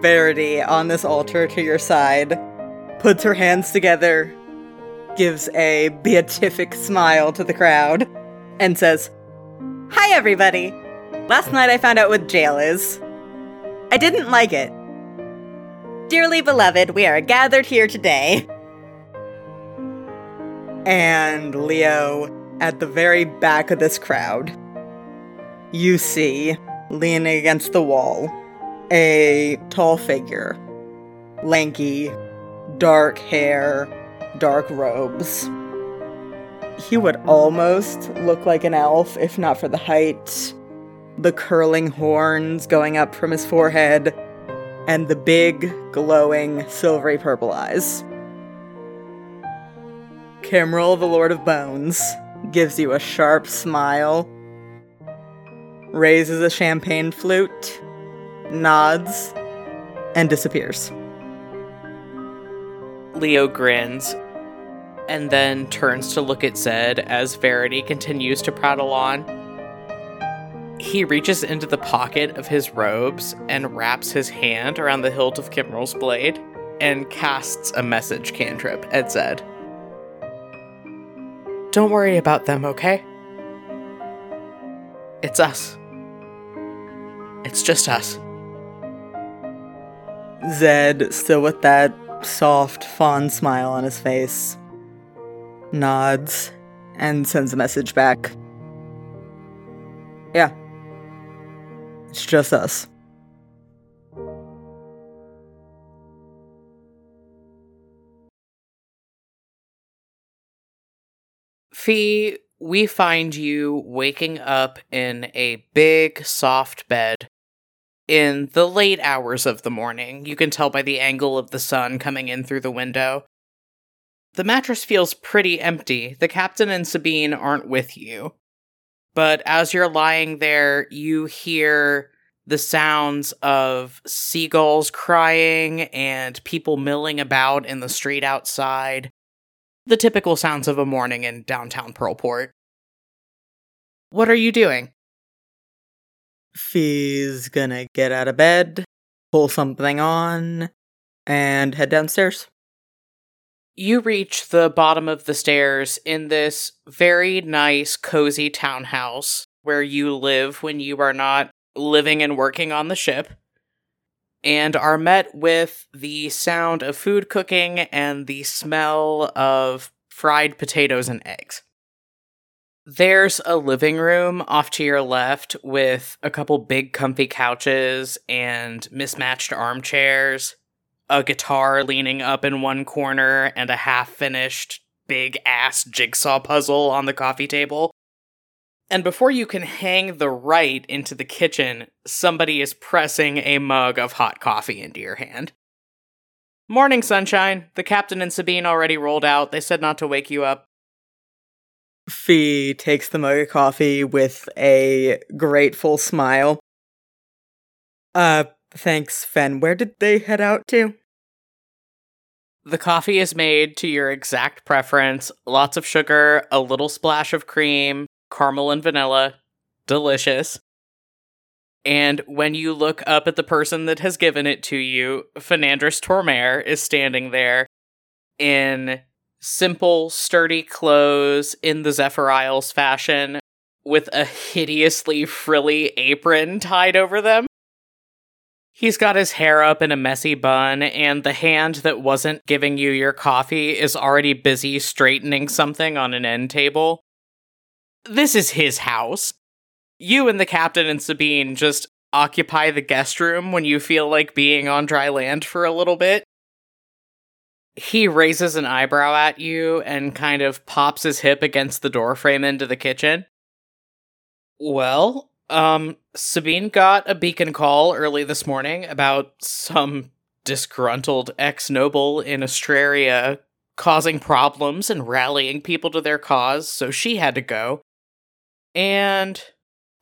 Verity on this altar to your side puts her hands together, gives a beatific smile to the crowd, and says, Hi, everybody! Last night I found out what jail is. I didn't like it. Dearly beloved, we are gathered here today and Leo at the very back of this crowd. You see, leaning against the wall, a tall figure, lanky, dark hair, dark robes. He would almost look like an elf if not for the height, the curling horns going up from his forehead, and the big, glowing, silvery purple eyes. Kimrel, the Lord of Bones, gives you a sharp smile, raises a champagne flute, nods, and disappears. Leo grins and then turns to look at Zed as Verity continues to prattle on. He reaches into the pocket of his robes and wraps his hand around the hilt of Kimrel's blade and casts a message cantrip at Zed. Don't worry about them, okay? It's us. It's just us. Zed, still with that soft, fond smile on his face, nods and sends a message back. Yeah. It's just us. Fee, we find you waking up in a big, soft bed in the late hours of the morning. You can tell by the angle of the sun coming in through the window. The mattress feels pretty empty. The captain and Sabine aren't with you. But as you're lying there, you hear the sounds of seagulls crying and people milling about in the street outside. The typical sounds of a morning in downtown Pearlport. What are you doing? Fee's gonna get out of bed, pull something on, and head downstairs. You reach the bottom of the stairs in this very nice, cozy townhouse where you live when you are not living and working on the ship, and are met with the sound of food cooking and the smell of fried potatoes and eggs. There's a living room off to your left with a couple big comfy couches and mismatched armchairs, a guitar leaning up in one corner, and a half finished big ass jigsaw puzzle on the coffee table. And before you can hang the right into the kitchen, somebody is pressing a mug of hot coffee into your hand. Morning, sunshine. The captain and Sabine already rolled out. They said not to wake you up. Fee takes the mug of coffee with a grateful smile. Uh, thanks, Fen. Where did they head out to? The coffee is made to your exact preference lots of sugar, a little splash of cream, caramel and vanilla. Delicious. And when you look up at the person that has given it to you, Fernandris Tormare is standing there in simple, sturdy clothes in the Zephyr Isles fashion with a hideously frilly apron tied over them. He's got his hair up in a messy bun, and the hand that wasn't giving you your coffee is already busy straightening something on an end table. This is his house. You and the captain and Sabine just occupy the guest room when you feel like being on dry land for a little bit he raises an eyebrow at you and kind of pops his hip against the doorframe into the kitchen. Well, um, Sabine got a beacon call early this morning about some disgruntled ex noble in Astraria causing problems and rallying people to their cause, so she had to go. And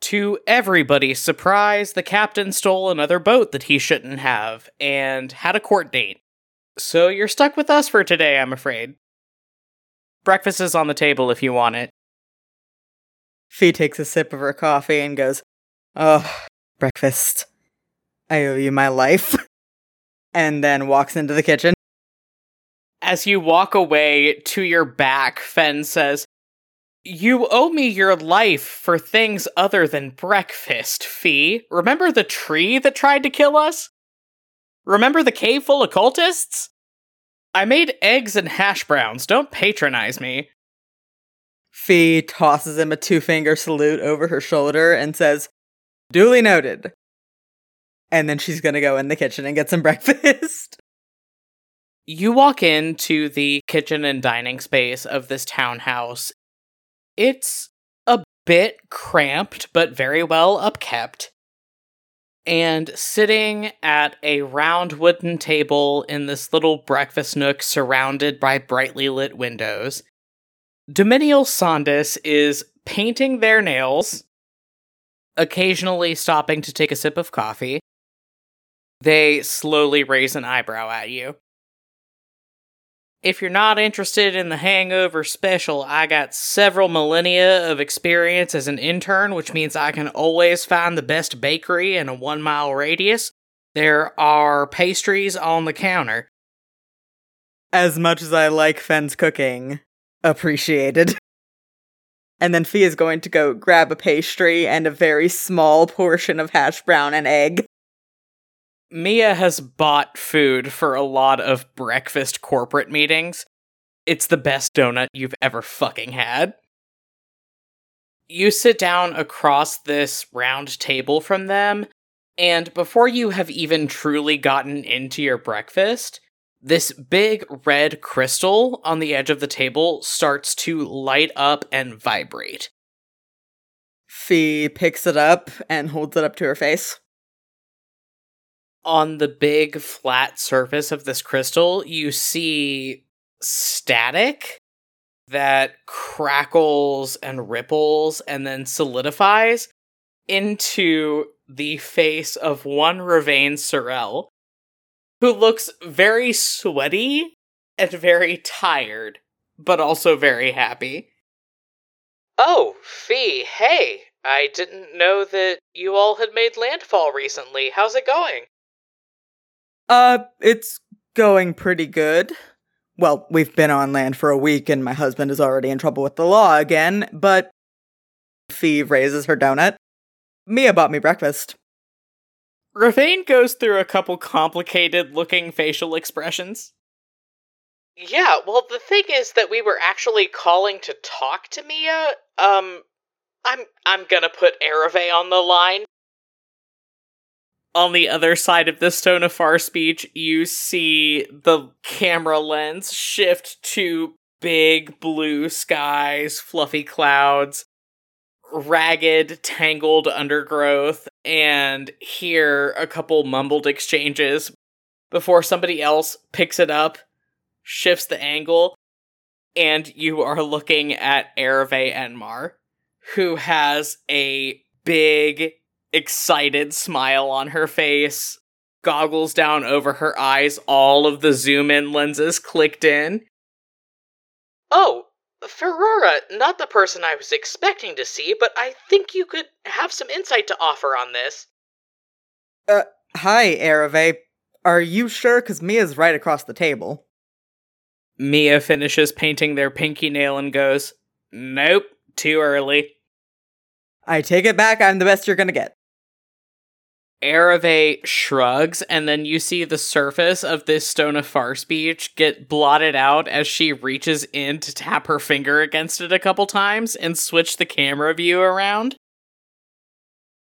to everybody's surprise, the captain stole another boat that he shouldn't have and had a court date. So you're stuck with us for today, I'm afraid. Breakfast is on the table if you want it. Fee takes a sip of her coffee and goes, Oh, breakfast. I owe you my life. and then walks into the kitchen. As you walk away to your back, Fen says, You owe me your life for things other than breakfast, Fee. Remember the tree that tried to kill us? Remember the cave full of cultists? I made eggs and hash browns. Don't patronize me. Fee tosses him a two finger salute over her shoulder and says, Duly noted. And then she's gonna go in the kitchen and get some breakfast. You walk into the kitchen and dining space of this townhouse. It's a bit cramped, but very well upkept and sitting at a round wooden table in this little breakfast nook surrounded by brightly lit windows, Dominial Sandus is painting their nails, occasionally stopping to take a sip of coffee. They slowly raise an eyebrow at you. If you're not interested in the Hangover special, I got several millennia of experience as an intern, which means I can always find the best bakery in a one mile radius. There are pastries on the counter. As much as I like Fen's cooking, appreciated. and then Fee is going to go grab a pastry and a very small portion of hash brown and egg. Mia has bought food for a lot of breakfast corporate meetings. It's the best donut you've ever fucking had. You sit down across this round table from them, and before you have even truly gotten into your breakfast, this big red crystal on the edge of the table starts to light up and vibrate. Fee picks it up and holds it up to her face. On the big flat surface of this crystal, you see static that crackles and ripples and then solidifies into the face of one Ravain Sorel, who looks very sweaty and very tired, but also very happy. Oh, Fee, hey, I didn't know that you all had made landfall recently. How's it going? Uh, it's going pretty good. Well, we've been on land for a week and my husband is already in trouble with the law again, but Fee raises her donut. Mia bought me breakfast. Ravain goes through a couple complicated looking facial expressions. Yeah, well, the thing is that we were actually calling to talk to Mia. Um, I'm I'm gonna put Ereve on the line. On the other side of the Stone of Far Speech, you see the camera lens shift to big blue skies, fluffy clouds, ragged, tangled undergrowth, and hear a couple mumbled exchanges. Before somebody else picks it up, shifts the angle, and you are looking at Ereve Enmar, who has a big, excited smile on her face, goggles down over her eyes, all of the zoom in lenses clicked in. Oh, Ferrara, not the person I was expecting to see, but I think you could have some insight to offer on this. Uh, hi, Ereve. Are you sure? Because Mia's right across the table. Mia finishes painting their pinky nail and goes, Nope, too early. I take it back, I'm the best you're gonna get. Ereve shrugs, and then you see the surface of this stone of far speech get blotted out as she reaches in to tap her finger against it a couple times and switch the camera view around.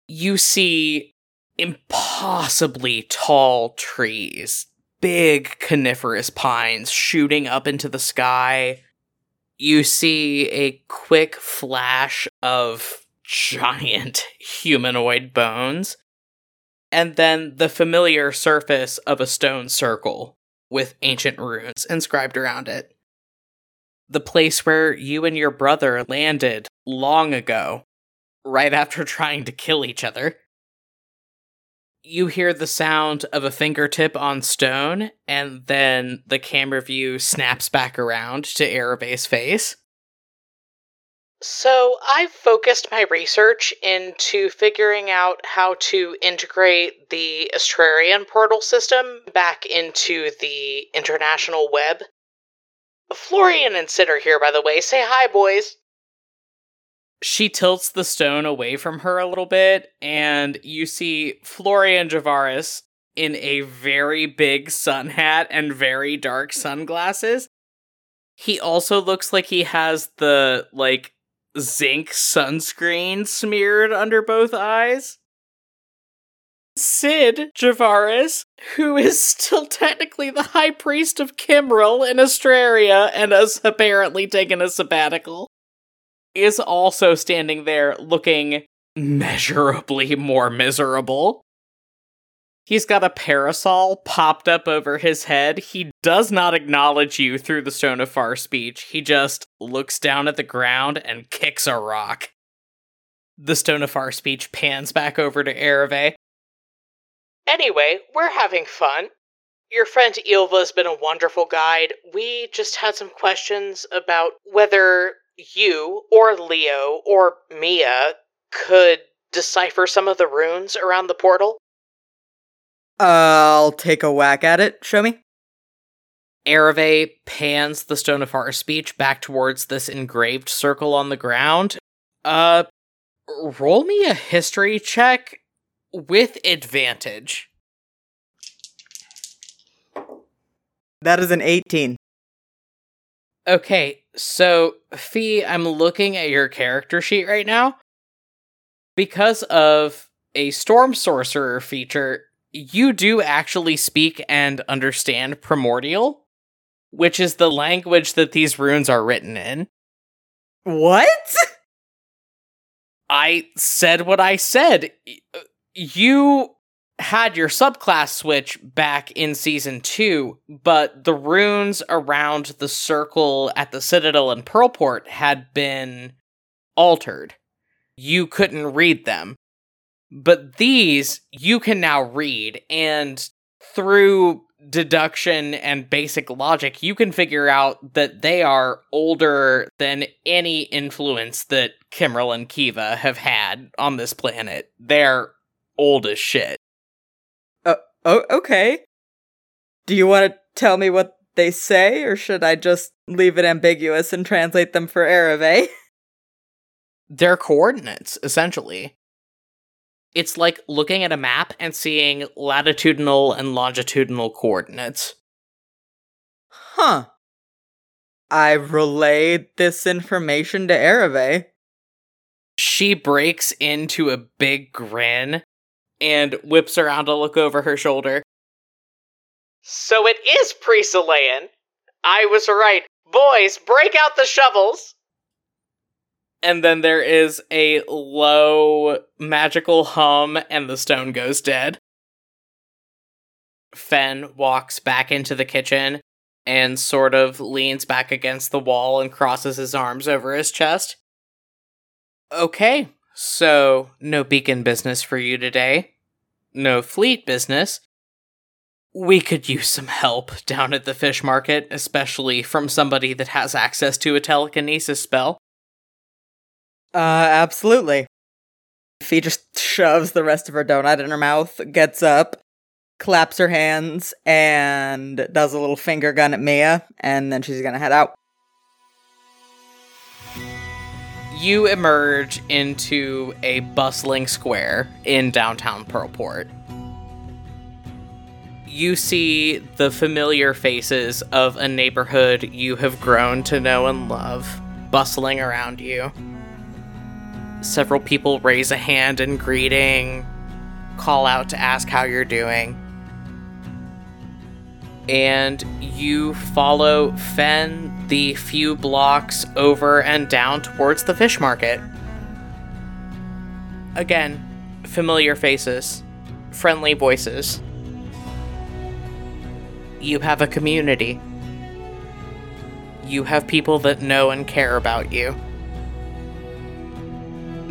You see impossibly tall trees, big coniferous pines shooting up into the sky. You see a quick flash of giant humanoid bones and then the familiar surface of a stone circle with ancient runes inscribed around it. The place where you and your brother landed long ago, right after trying to kill each other. You hear the sound of a fingertip on stone, and then the camera view snaps back around to Ereve's face. So, I've focused my research into figuring out how to integrate the Astrarian portal system back into the international web. Florian and Sid are here, by the way. Say hi, boys. She tilts the stone away from her a little bit, and you see Florian Javaris in a very big sun hat and very dark sunglasses. He also looks like he has the, like, zinc sunscreen smeared under both eyes. Sid Javaris, who is still technically the high priest of Kimrel in Astraria and has apparently taken a sabbatical, is also standing there looking measurably more miserable. He's got a parasol popped up over his head. He does not acknowledge you through the Stone of Far Speech. He just looks down at the ground and kicks a rock. The Stone of Far Speech pans back over to Ereve. Anyway, we're having fun. Your friend Ilva's been a wonderful guide. We just had some questions about whether you or Leo or Mia could decipher some of the runes around the portal. I'll take a whack at it. Show me. Ereve pans the Stone of Far Speech back towards this engraved circle on the ground. Uh, roll me a history check with advantage. That is an 18. Okay, so Fee, I'm looking at your character sheet right now. Because of a storm sorcerer feature, you do actually speak and understand Primordial, which is the language that these runes are written in. What? I said what I said. Uh, you had your subclass switch back in season two, but the runes around the circle at the Citadel and Pearlport had been altered. You couldn't read them. But these you can now read, and through deduction and basic logic, you can figure out that they are older than any influence that Kimmerl and Kiva have had on this planet. They're old as shit. Uh, oh, okay. Do you want to tell me what they say, or should I just leave it ambiguous and translate them for Ereve? They're coordinates, essentially. It's like looking at a map and seeing latitudinal and longitudinal coordinates. Huh. I relayed this information to Ereve. She breaks into a big grin and whips around to look over her shoulder. So it is Priestalayan. I was right. Boys, break out the shovels and then there is a low magical hum, and the stone goes dead. Fen walks back into the kitchen and sort of leans back against the wall and crosses his arms over his chest. Okay, so no beacon business for you today. No fleet business. We could use some help down at the fish market, especially from somebody that has access to a telekinesis spell. Uh, absolutely. Fee just shoves the rest of her donut in her mouth, gets up, claps her hands, and does a little finger gun at Mia, and then she's gonna head out. You emerge into a bustling square in downtown Pearlport. You see the familiar faces of a neighborhood you have grown to know and love bustling around you several people raise a hand in greeting, call out to ask how you're doing. And you follow Fen the few blocks over and down towards the fish market. Again, familiar faces, friendly voices. You have a community. You have people that know and care about you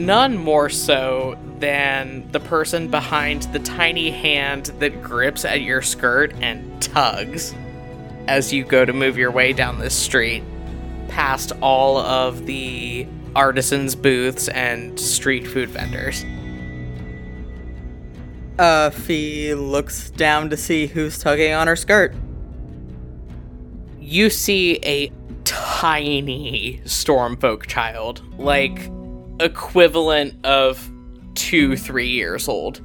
none more so than the person behind the tiny hand that grips at your skirt and tugs as you go to move your way down this street past all of the artisans' booths and street food vendors. Uh, Fee looks down to see who's tugging on her skirt. You see a tiny stormfolk child, like equivalent of two, three years old.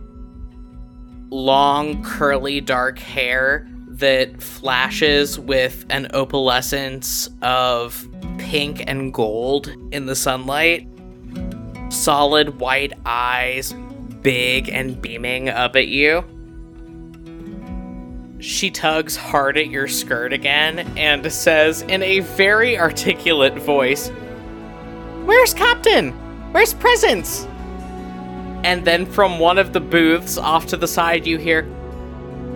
Long, curly, dark hair that flashes with an opalescence of pink and gold in the sunlight. Solid white eyes, big and beaming up at you. She tugs hard at your skirt again and says in a very articulate voice, Where's Captain? Where's presents? And then from one of the booths off to the side, you hear,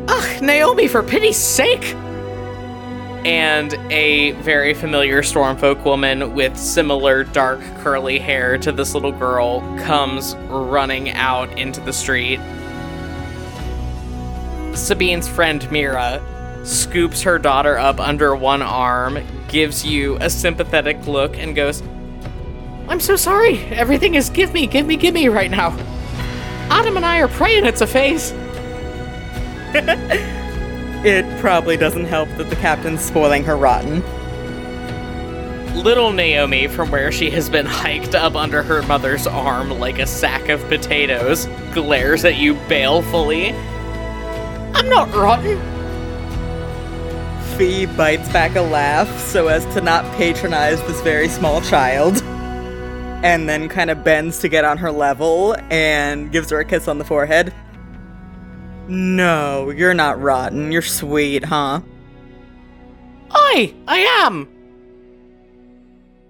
Ugh, Naomi, for pity's sake! And a very familiar Stormfolk woman with similar dark curly hair to this little girl comes running out into the street. Sabine's friend Mira scoops her daughter up under one arm, gives you a sympathetic look, and goes, I'm so sorry. Everything is give me, give me, give me right now. Adam and I are praying it's a phase. it probably doesn't help that the captain's spoiling her rotten. Little Naomi, from where she has been hiked up under her mother's arm like a sack of potatoes, glares at you balefully. I'm not rotten. Fee bites back a laugh so as to not patronize this very small child and then kind of bends to get on her level and gives her a kiss on the forehead. No, you're not rotten. You're sweet, huh? I, I am.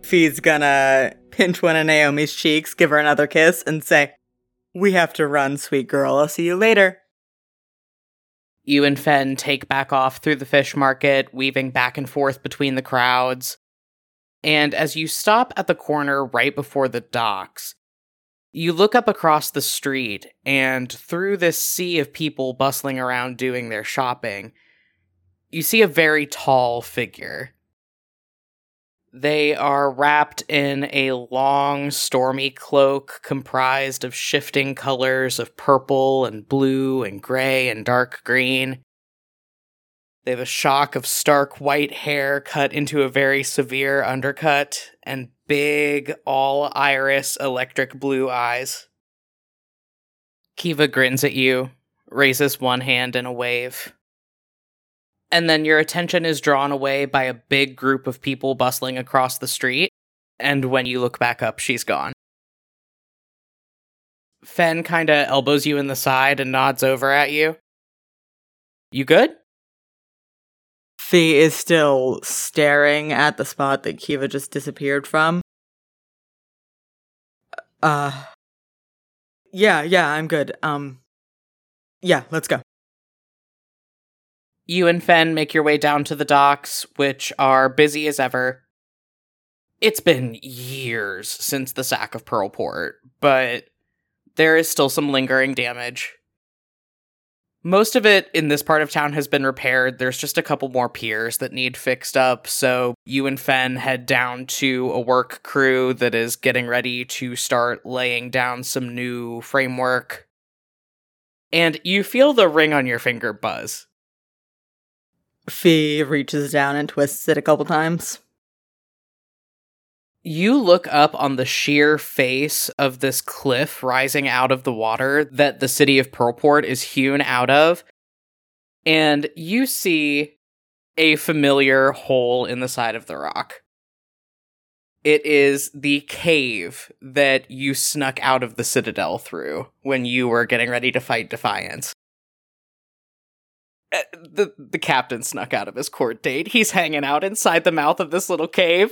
Fee's gonna pinch one of Naomi's cheeks, give her another kiss, and say, We have to run, sweet girl. I'll see you later. You and Fen take back off through the fish market, weaving back and forth between the crowds. And as you stop at the corner right before the docks, you look up across the street, and through this sea of people bustling around doing their shopping, you see a very tall figure. They are wrapped in a long, stormy cloak comprised of shifting colors of purple and blue and gray and dark green. They have a shock of stark white hair cut into a very severe undercut and big, all iris, electric blue eyes. Kiva grins at you, raises one hand in a wave and then your attention is drawn away by a big group of people bustling across the street, and when you look back up, she's gone. Fen kind of elbows you in the side and nods over at you. You good? Fee is still staring at the spot that Kiva just disappeared from. Uh. Yeah, yeah, I'm good. Um. Yeah, let's go. You and Fen make your way down to the docks, which are busy as ever. It's been years since the sack of Pearlport, but there is still some lingering damage. Most of it in this part of town has been repaired. There's just a couple more piers that need fixed up, so you and Fen head down to a work crew that is getting ready to start laying down some new framework. And you feel the ring on your finger buzz. Fee reaches down and twists it a couple times. You look up on the sheer face of this cliff rising out of the water that the city of Pearlport is hewn out of, and you see a familiar hole in the side of the rock. It is the cave that you snuck out of the citadel through when you were getting ready to fight Defiance. Uh, the the captain snuck out of his court date. He's hanging out inside the mouth of this little cave.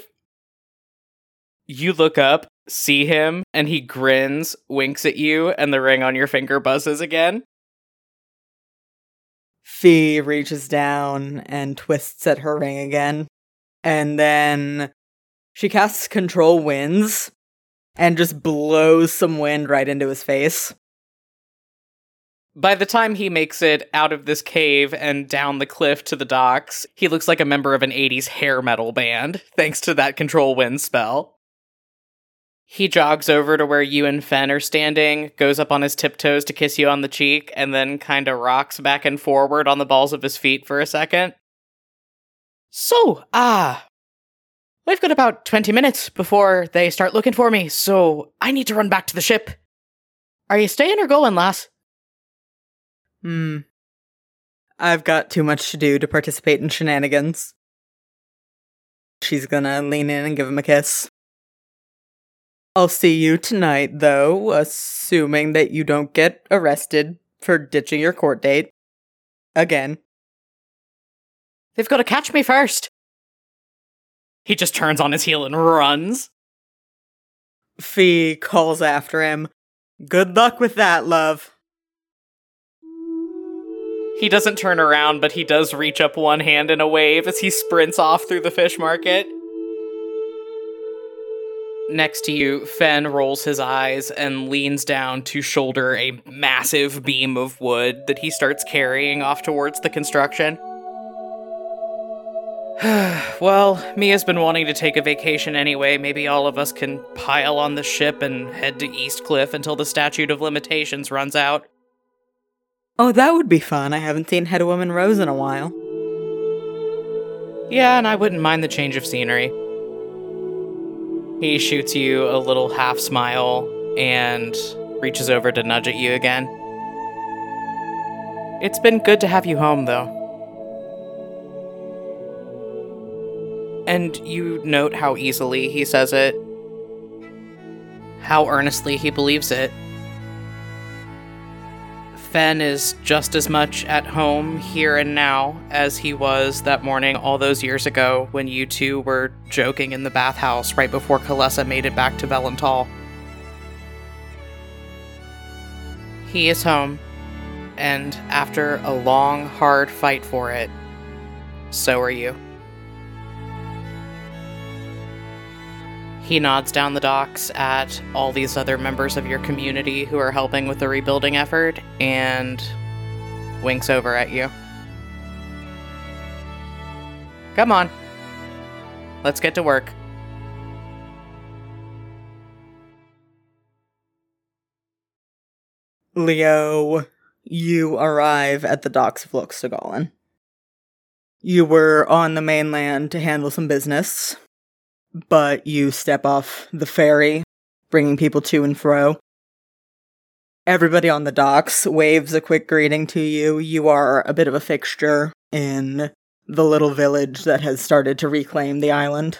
You look up, see him, and he grins, winks at you, and the ring on your finger buzzes again. Fee reaches down and twists at her ring again. And then she casts Control Winds and just blows some wind right into his face by the time he makes it out of this cave and down the cliff to the docks, he looks like a member of an 80s hair metal band, thanks to that control wind spell. He jogs over to where you and Fen are standing, goes up on his tiptoes to kiss you on the cheek, and then kinda rocks back and forward on the balls of his feet for a second. So, ah. Uh, we've got about 20 minutes before they start looking for me, so I need to run back to the ship. Are you staying or going, lass? Hmm. I've got too much to do to participate in shenanigans. She's gonna lean in and give him a kiss. I'll see you tonight, though, assuming that you don't get arrested for ditching your court date. Again. They've got to catch me first. He just turns on his heel and runs. Fee calls after him. Good luck with that, love. He doesn't turn around, but he does reach up one hand in a wave as he sprints off through the fish market. Next to you, Fen rolls his eyes and leans down to shoulder a massive beam of wood that he starts carrying off towards the construction. well, Mia's been wanting to take a vacation anyway. Maybe all of us can pile on the ship and head to East Cliff until the statute of limitations runs out. Oh, that would be fun. I haven't seen Headwoman Rose in a while. Yeah, and I wouldn't mind the change of scenery. He shoots you a little half smile and reaches over to nudge at you again. It's been good to have you home, though. And you note how easily he says it, how earnestly he believes it. Fen is just as much at home here and now as he was that morning all those years ago when you two were joking in the bathhouse right before Kalessa made it back to Valental. He is home, and after a long, hard fight for it, so are you. He nods down the docks at all these other members of your community who are helping with the rebuilding effort and winks over at you. Come on. Let's get to work. Leo, you arrive at the docks of Luxtagallen. You were on the mainland to handle some business, but you step off the ferry, bringing people to and fro. Everybody on the docks waves a quick greeting to you. You are a bit of a fixture in the little village that has started to reclaim the island.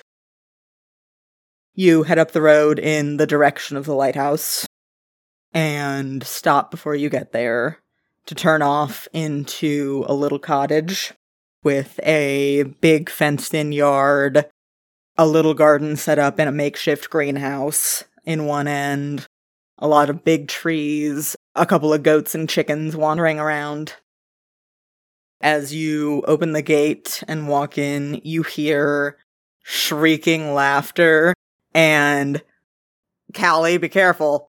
You head up the road in the direction of the lighthouse and stop before you get there to turn off into a little cottage with a big fenced in yard, a little garden set up in a makeshift greenhouse in one end, a lot of big trees, a couple of goats and chickens wandering around. As you open the gate and walk in, you hear shrieking laughter and Callie, be careful.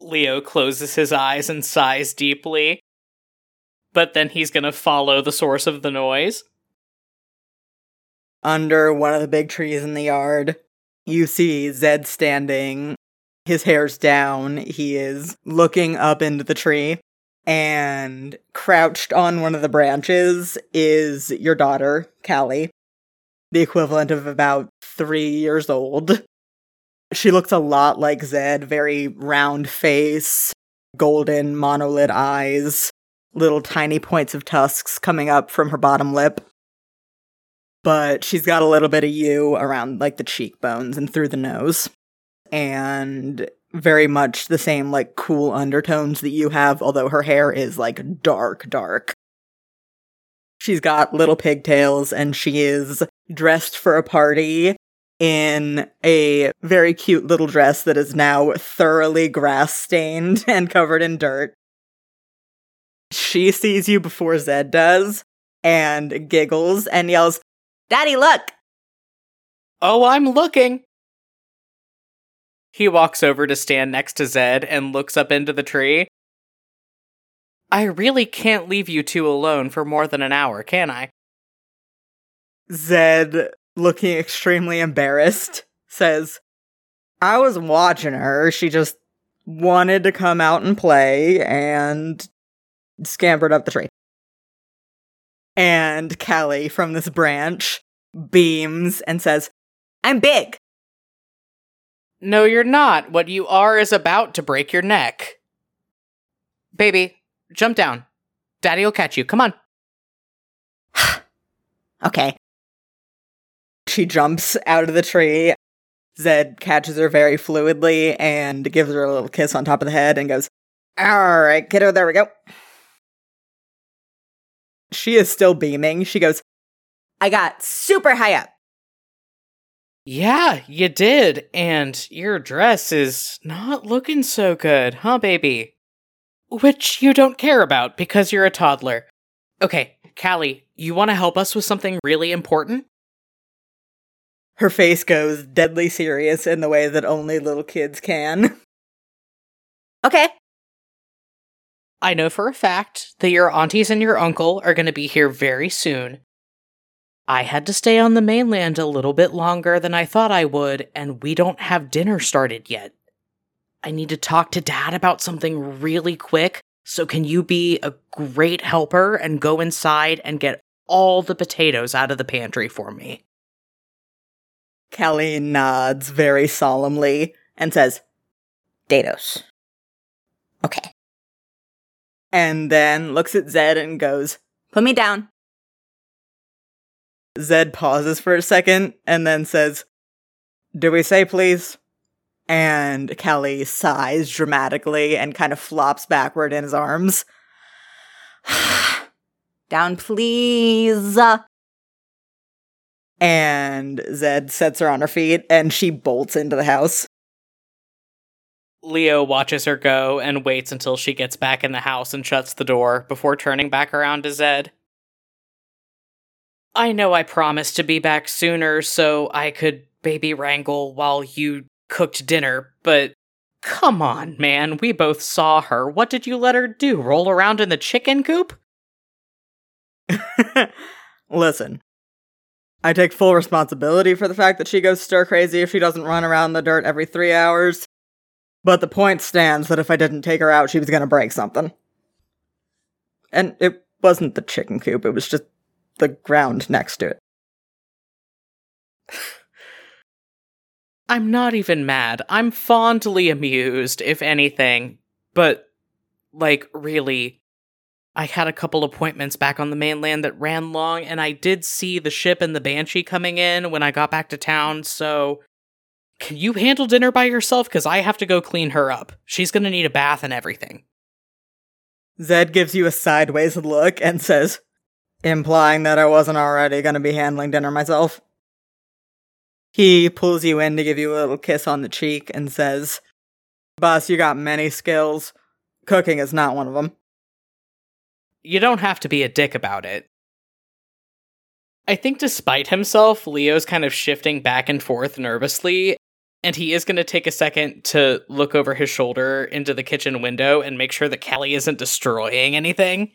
Leo closes his eyes and sighs deeply, but then he's gonna follow the source of the noise. Under one of the big trees in the yard, you see Zed standing. His hair's down. He is looking up into the tree. And crouched on one of the branches is your daughter, Callie, the equivalent of about three years old. She looks a lot like Zed, very round face, golden monolid eyes, little tiny points of tusks coming up from her bottom lip. But she's got a little bit of you around like the cheekbones and through the nose. And very much the same like cool undertones that you have, although her hair is like dark, dark. She's got little pigtails and she is dressed for a party in a very cute little dress that is now thoroughly grass stained and covered in dirt. She sees you before Zed does and giggles and yells, Daddy, look! Oh, I'm looking! He walks over to stand next to Zed and looks up into the tree. I really can't leave you two alone for more than an hour, can I? Zed, looking extremely embarrassed, says, I was watching her. She just wanted to come out and play and scampered up the tree. And Callie from this branch beams and says, I'm big. No, you're not. What you are is about to break your neck. Baby, jump down. Daddy will catch you. Come on. okay. She jumps out of the tree. Zed catches her very fluidly and gives her a little kiss on top of the head and goes, All right, kiddo, there we go. She is still beaming. She goes, I got super high up. Yeah, you did. And your dress is not looking so good, huh, baby? Which you don't care about because you're a toddler. Okay, Callie, you want to help us with something really important? Her face goes deadly serious in the way that only little kids can. okay. I know for a fact that your aunties and your uncle are going to be here very soon. I had to stay on the mainland a little bit longer than I thought I would, and we don't have dinner started yet. I need to talk to dad about something really quick, so can you be a great helper and go inside and get all the potatoes out of the pantry for me? Callie nods very solemnly and says, Dados. Okay. And then looks at Zed and goes, Put me down. Zed pauses for a second and then says, Do we say please? And Callie sighs dramatically and kind of flops backward in his arms. Down, please. And Zed sets her on her feet and she bolts into the house. Leo watches her go and waits until she gets back in the house and shuts the door before turning back around to Zed. I know I promised to be back sooner so I could baby wrangle while you cooked dinner, but come on, man, we both saw her. What did you let her do? Roll around in the chicken coop? Listen, I take full responsibility for the fact that she goes stir crazy if she doesn't run around the dirt every three hours. But the point stands that if I didn't take her out, she was going to break something. And it wasn't the chicken coop, it was just the ground next to it. I'm not even mad. I'm fondly amused, if anything. But, like, really, I had a couple appointments back on the mainland that ran long, and I did see the ship and the Banshee coming in when I got back to town, so. Can you handle dinner by yourself? Because I have to go clean her up. She's gonna need a bath and everything. Zed gives you a sideways look and says, implying that I wasn't already going to be handling dinner myself. He pulls you in to give you a little kiss on the cheek and says, Boss, you got many skills. Cooking is not one of them. You don't have to be a dick about it. I think despite himself, Leo's kind of shifting back and forth nervously, and he is going to take a second to look over his shoulder into the kitchen window and make sure that Callie isn't destroying anything.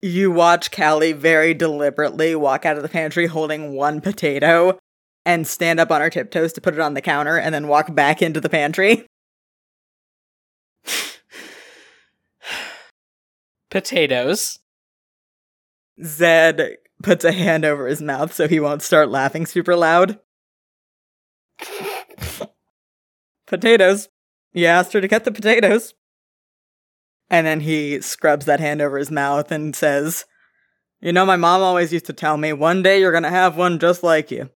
You watch Callie very deliberately walk out of the pantry holding one potato and stand up on her tiptoes to put it on the counter and then walk back into the pantry. Potatoes. Zed puts a hand over his mouth so he won't start laughing super loud. potatoes. You asked her to get the potatoes. And then he scrubs that hand over his mouth and says, You know, my mom always used to tell me, one day you're gonna have one just like you.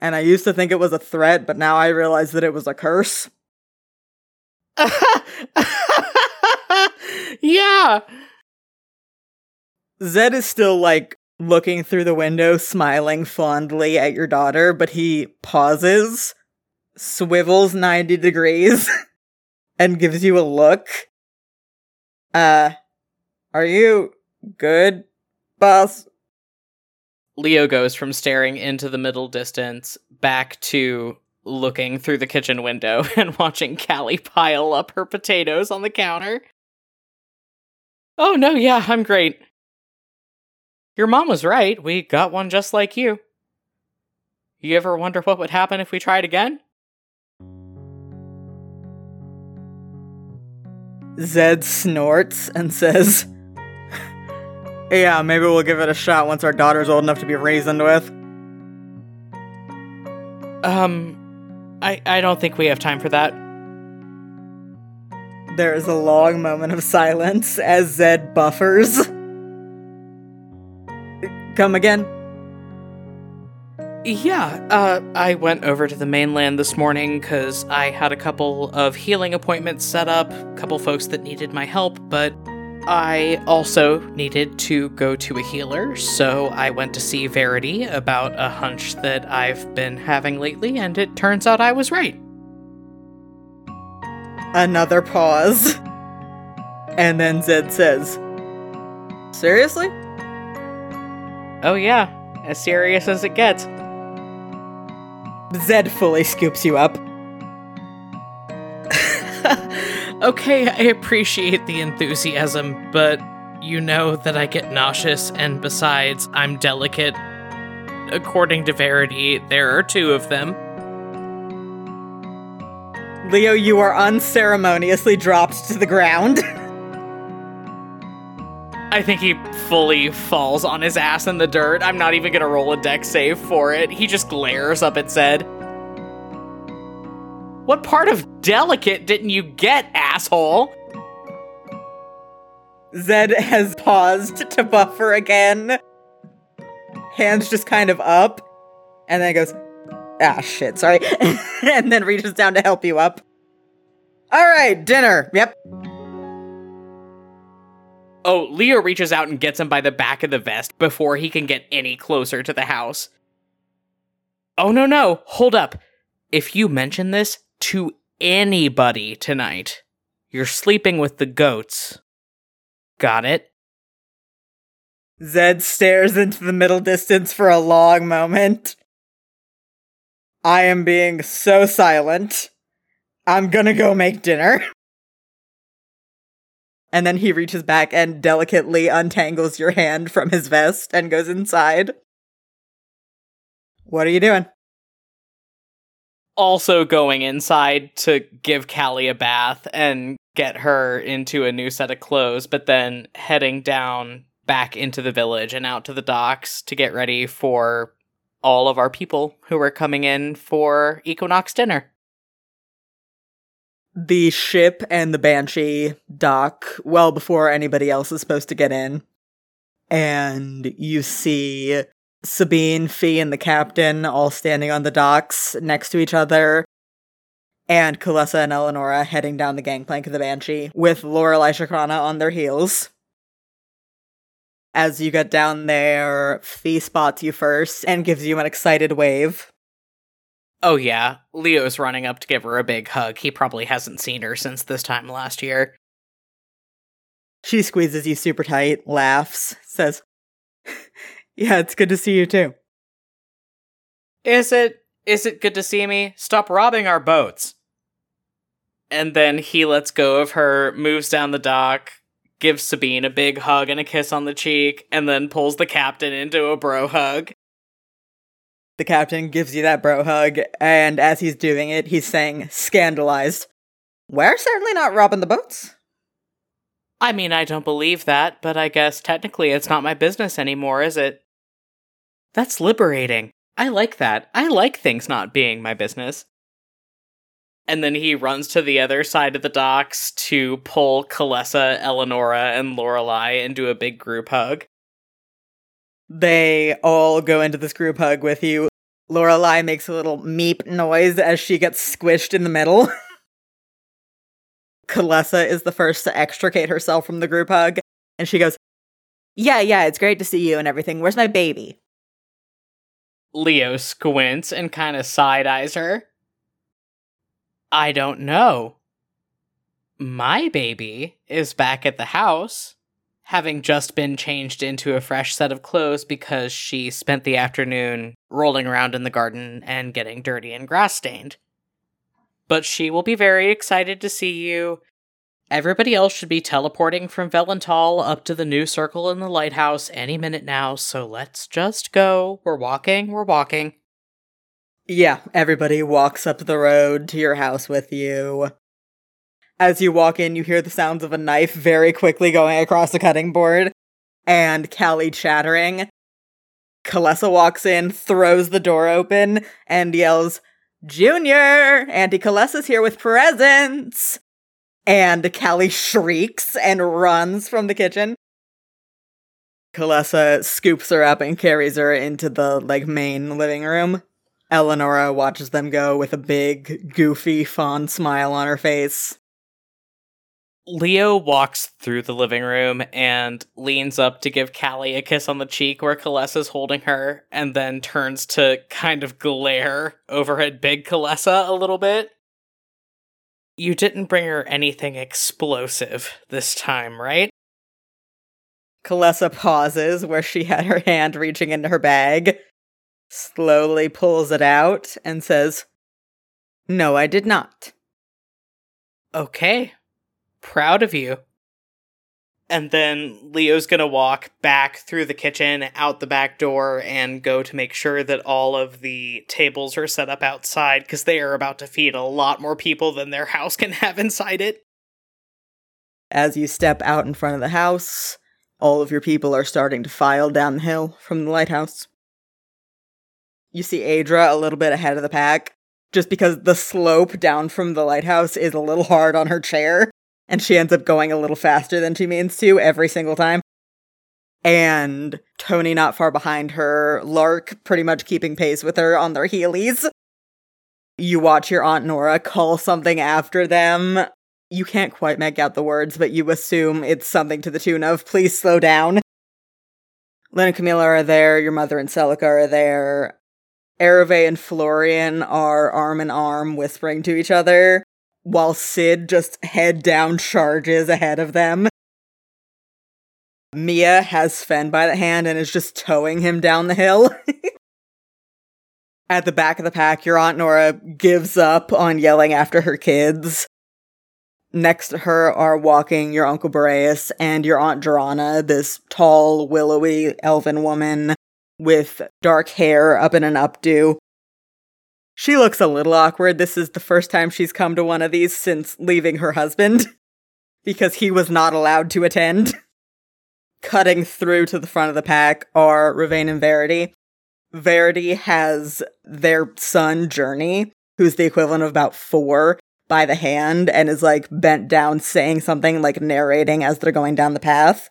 And I used to think it was a threat, but now I realize that it was a curse. yeah. Zed is still like looking through the window, smiling fondly at your daughter, but he pauses, swivels 90 degrees, and gives you a look. Uh, are you good, boss? Leo goes from staring into the middle distance back to looking through the kitchen window and watching Callie pile up her potatoes on the counter. Oh, no, yeah, I'm great. Your mom was right. We got one just like you. You ever wonder what would happen if we tried again? Zed snorts and says, Yeah, maybe we'll give it a shot once our daughter's old enough to be reasoned with. Um, I, I don't think we have time for that. There is a long moment of silence as Zed buffers. Come again? Yeah, uh, I went over to the mainland this morning because I had a couple of healing appointments set up, a couple folks that needed my help, but I also needed to go to a healer, so I went to see Verity about a hunch that I've been having lately, and it turns out I was right. Another pause. And then Zed says, Seriously? Oh, yeah, as serious as it gets. Zed fully scoops you up. okay, I appreciate the enthusiasm, but you know that I get nauseous, and besides, I'm delicate. According to Verity, there are two of them. Leo, you are unceremoniously dropped to the ground. I think he fully falls on his ass in the dirt. I'm not even gonna roll a dex save for it. He just glares up at Zed. What part of delicate didn't you get, asshole? Zed has paused to buffer again. Hands just kind of up, and then goes, ah, shit, sorry. and then reaches down to help you up. All right, dinner. Yep. Oh, Leo reaches out and gets him by the back of the vest before he can get any closer to the house. Oh, no, no, hold up. If you mention this to anybody tonight, you're sleeping with the goats. Got it? Zed stares into the middle distance for a long moment. I am being so silent. I'm gonna go make dinner. And then he reaches back and delicately untangles your hand from his vest and goes inside. What are you doing? Also going inside to give Callie a bath and get her into a new set of clothes, but then heading down back into the village and out to the docks to get ready for all of our people who are coming in for Equinox dinner. The ship and the Banshee dock well before anybody else is supposed to get in. And you see Sabine, Fee, and the captain all standing on the docks next to each other. And Kalessa and Eleonora heading down the gangplank of the Banshee with Lorelei Shakrana on their heels. As you get down there, Fee spots you first and gives you an excited wave. Oh, yeah. Leo's running up to give her a big hug. He probably hasn't seen her since this time last year. She squeezes you super tight, laughs, says, Yeah, it's good to see you too. Is it? Is it good to see me? Stop robbing our boats. And then he lets go of her, moves down the dock, gives Sabine a big hug and a kiss on the cheek, and then pulls the captain into a bro hug. The captain gives you that bro hug, and as he's doing it, he's saying, scandalized, We're certainly not robbing the boats. I mean, I don't believe that, but I guess technically it's not my business anymore, is it? That's liberating. I like that. I like things not being my business and then he runs to the other side of the docks to pull Kalessa, Eleonora, and Lorelei into a big group hug. They all go into this group hug with you. Lorelei makes a little meep noise as she gets squished in the middle. Kalessa is the first to extricate herself from the group hug, and she goes, Yeah, yeah, it's great to see you and everything. Where's my baby? Leo squints and kind of side eyes her. I don't know. My baby is back at the house, having just been changed into a fresh set of clothes because she spent the afternoon rolling around in the garden and getting dirty and grass stained. But she will be very excited to see you. Everybody else should be teleporting from Velental up to the new circle in the lighthouse any minute now, so let's just go. We're walking, we're walking. Yeah, everybody walks up the road to your house with you. As you walk in, you hear the sounds of a knife very quickly going across the cutting board and Callie chattering. Kalessa walks in, throws the door open, and yells, Junior! Auntie Kalessa's here with presents! And Callie shrieks and runs from the kitchen. Kalessa scoops her up and carries her into the, like, main living room. Eleonora watches them go with a big, goofy, fond smile on her face. Leo walks through the living room and leans up to give Callie a kiss on the cheek where Kalessa's holding her, and then turns to kind of glare over at Big Kalessa a little bit. You didn't bring her anything explosive this time, right? Kalessa pauses where she had her hand reaching into her bag, slowly pulls it out and says, No, I did not. Okay. Proud of you. And then Leo's gonna walk back through the kitchen, out the back door, and go to make sure that all of the tables are set up outside because they are about to feed a lot more people than their house can have inside it. As you step out in front of the house, all of your people are starting to file down the hill from the lighthouse. You see Adra a little bit ahead of the pack, just because the slope down from the lighthouse is a little hard on her chair, and she ends up going a little faster than she means to every single time. And Tony not far behind her, Lark pretty much keeping pace with her on their heelys. You watch your Aunt Nora call something after them. You can't quite make out the words, but you assume it's something to the tune of, please slow down. Lynn and Camilla are there, your mother and Celica are there. Ereve and Florian are arm in arm whispering to each other, while Sid just head down charges ahead of them. Mia has Sven by the hand and is just towing him down the hill. At the back of the pack, your Aunt Nora gives up on yelling after her kids. Next to her are walking your Uncle Boreas and your Aunt Joranna, this tall, willowy elven woman with dark hair up in an updo. She looks a little awkward. This is the first time she's come to one of these since leaving her husband, because he was not allowed to attend. Cutting through to the front of the pack are Ravain and Verity. Verity has their son, Journey, who's the equivalent of about four, by the hand and is like bent down saying something, like narrating as they're going down the path.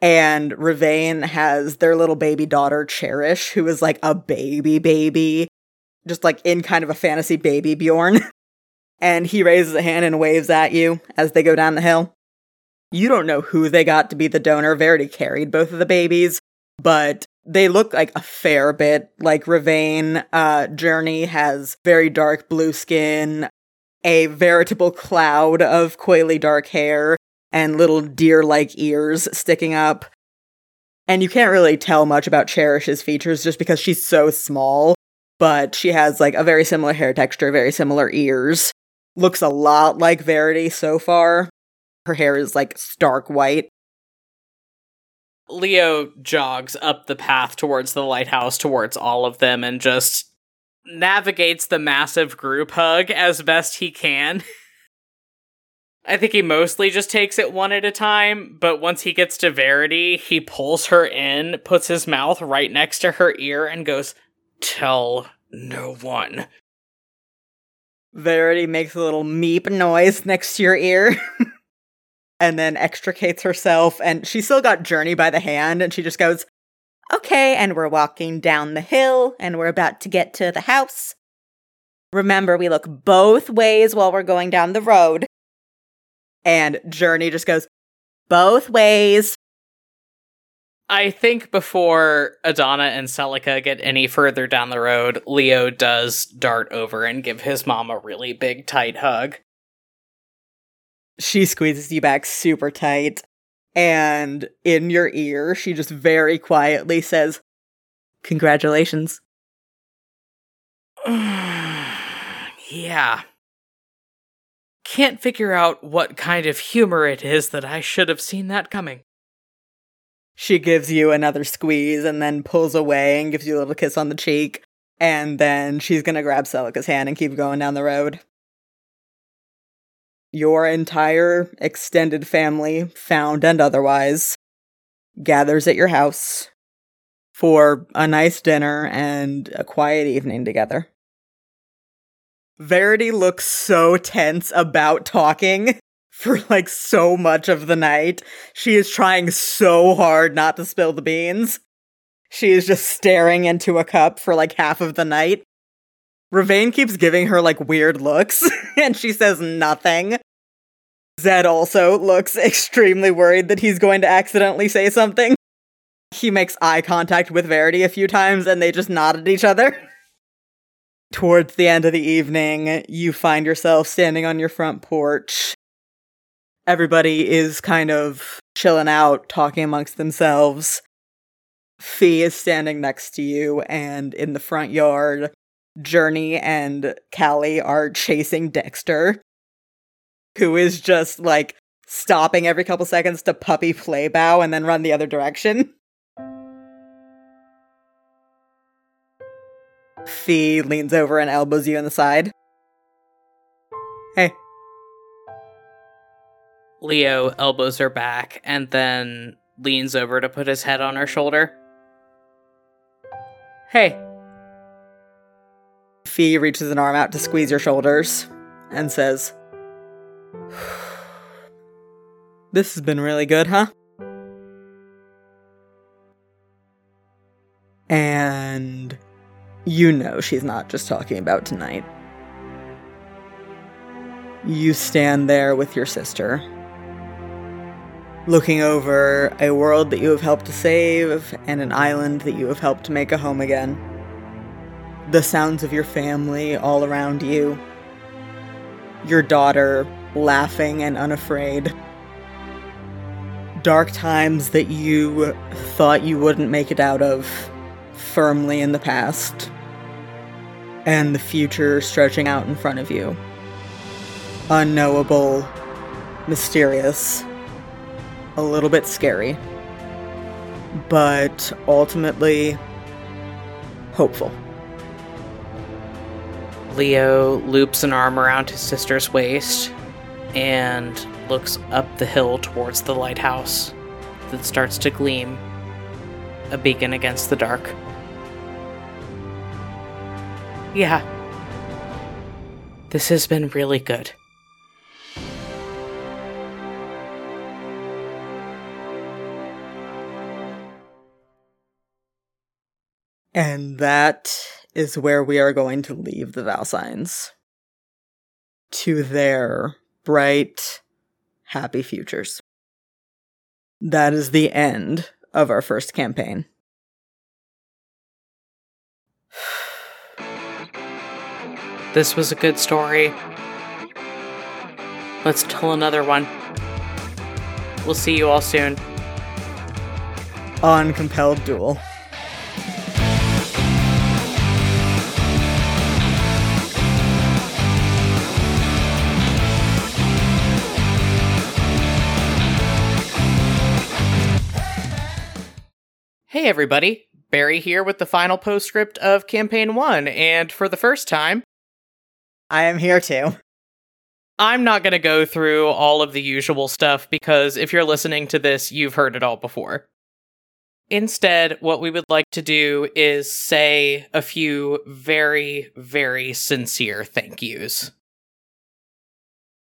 And Ravain has their little baby daughter, Cherish, who is like a baby baby, just like in kind of a fantasy baby Bjorn. and he raises a hand and waves at you as they go down the hill. You don't know who they got to be the donor. Verity carried both of the babies, but they look like a fair bit like Ravain. Uh, Journey has very dark blue skin, a veritable cloud of coily dark hair, and little deer like ears sticking up. And you can't really tell much about Cherish's features just because she's so small, but she has like a very similar hair texture, very similar ears. Looks a lot like Verity so far. Her hair is like stark white. Leo jogs up the path towards the lighthouse, towards all of them, and just navigates the massive group hug as best he can. I think he mostly just takes it one at a time, but once he gets to Verity, he pulls her in, puts his mouth right next to her ear, and goes, Tell no one. Verity makes a little meep noise next to your ear. and then extricates herself and she still got Journey by the hand and she just goes, Okay, and we're walking down the hill and we're about to get to the house. Remember, we look both ways while we're going down the road. And Journey just goes, Both ways. I think before Adana and Celica get any further down the road, Leo does dart over and give his mom a really big, tight hug. She squeezes you back super tight, and in your ear, she just very quietly says, Congratulations. yeah. Can't figure out what kind of humor it is that I should have seen that coming. She gives you another squeeze and then pulls away and gives you a little kiss on the cheek. And then she's gonna grab Celica's hand and keep going down the road your entire extended family, found and otherwise, gathers at your house for a nice dinner and a quiet evening together. Verity looks so tense about talking for like so much of the night. She is trying so hard not to spill the beans. She is just staring into a cup for like half of the night. Ravain keeps giving her like weird looks and she says nothing. Zed also looks extremely worried that he's going to accidentally say something. He makes eye contact with Verity a few times and they just nod at each other. Towards the end of the evening, you find yourself standing on your front porch. Everybody is kind of chilling out, talking amongst themselves. Fee is standing next to you, and in the front yard, Journey and Callie are chasing Dexter who is just like stopping every couple seconds to puppy play bow and then run the other direction. Fee leans over and elbows you in the side. Hey. Leo elbows her back and then leans over to put his head on her shoulder. Hey. Fee reaches an arm out to squeeze your shoulders and says, this has been really good, huh? And You know she's not just talking about tonight. You stand there with your sister, looking over a world that you have helped to save and an island that you have helped to make a home again. The sounds of your family all around you. Your daughter laughing and unafraid. Dark times that you thought you wouldn't make it out of firmly in the past. And the future stretching out in front of you. Unknowable, mysterious, a little bit scary, but ultimately hopeful. Leo loops an arm around his sister's waist and looks up the hill towards the lighthouse that starts to gleam, a beacon against the dark. Yeah. This has been really good. And that is where we are going to leave the Valsigns. To their bright, happy futures. That is the end of our first campaign. This was a good story. Let's tell another one. We'll see you all soon. On Compelled Duel. Hey everybody, Barry here with the final postscript of Campaign 1, and for the first time, I am here too. I'm not going to go through all of the usual stuff because if you're listening to this, you've heard it all before. Instead, what we would like to do is say a few very, very sincere thank yous.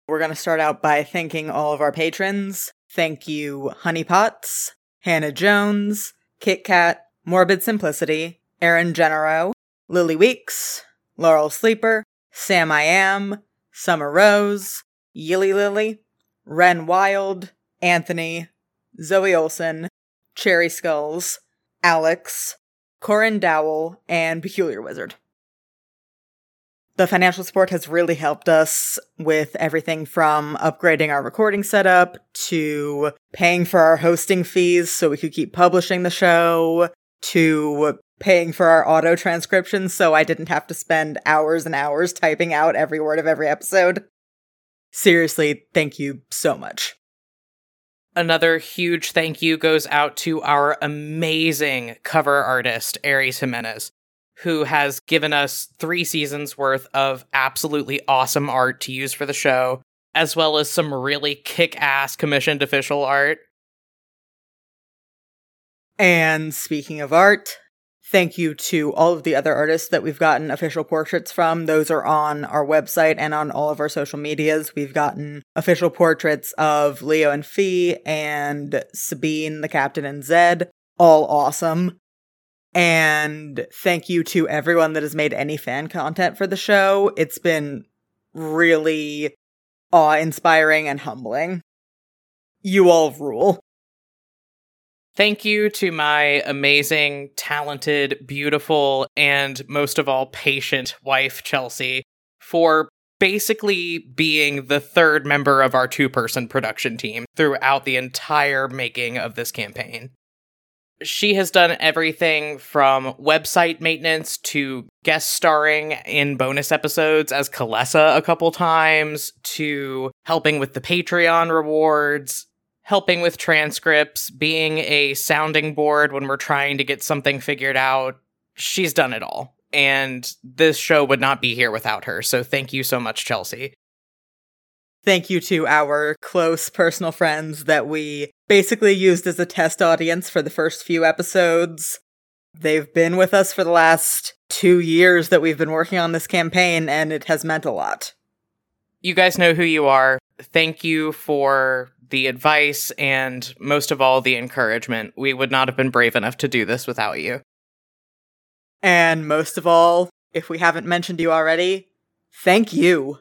We're going to start out by thanking all of our patrons. Thank you, Honeypots, Hannah Jones, Kit Kat, Morbid Simplicity, Aaron Genero, Lily Weeks, Laurel Sleeper, Sam I Am, Summer Rose, Yilly Lily, Ren Wild, Anthony, Zoe Olson, Cherry Skulls, Alex, Corin Dowell, and Peculiar Wizard. The financial support has really helped us with everything from upgrading our recording setup to paying for our hosting fees so we could keep publishing the show to paying for our auto transcriptions so I didn't have to spend hours and hours typing out every word of every episode. Seriously, thank you so much. Another huge thank you goes out to our amazing cover artist, Aries Jimenez who has given us three seasons worth of absolutely awesome art to use for the show, as well as some really kick ass commissioned official art. And speaking of art, thank you to all of the other artists that we've gotten official portraits from. Those are on our website and on all of our social medias. We've gotten official portraits of Leo and Fee and Sabine, the captain, and Zed. All awesome. And thank you to everyone that has made any fan content for the show. It's been really awe inspiring and humbling. You all rule. Thank you to my amazing, talented, beautiful, and most of all, patient wife, Chelsea, for basically being the third member of our two person production team throughout the entire making of this campaign she has done everything from website maintenance to guest starring in bonus episodes as Kalessa a couple times to helping with the Patreon rewards, helping with transcripts, being a sounding board when we're trying to get something figured out. She's done it all. And this show would not be here without her. So thank you so much, Chelsea. Thank you to our close personal friends that we basically used as a test audience for the first few episodes. They've been with us for the last two years that we've been working on this campaign, and it has meant a lot. You guys know who you are. Thank you for the advice and, most of all, the encouragement. We would not have been brave enough to do this without you. And most of all, if we haven't mentioned you already, thank you.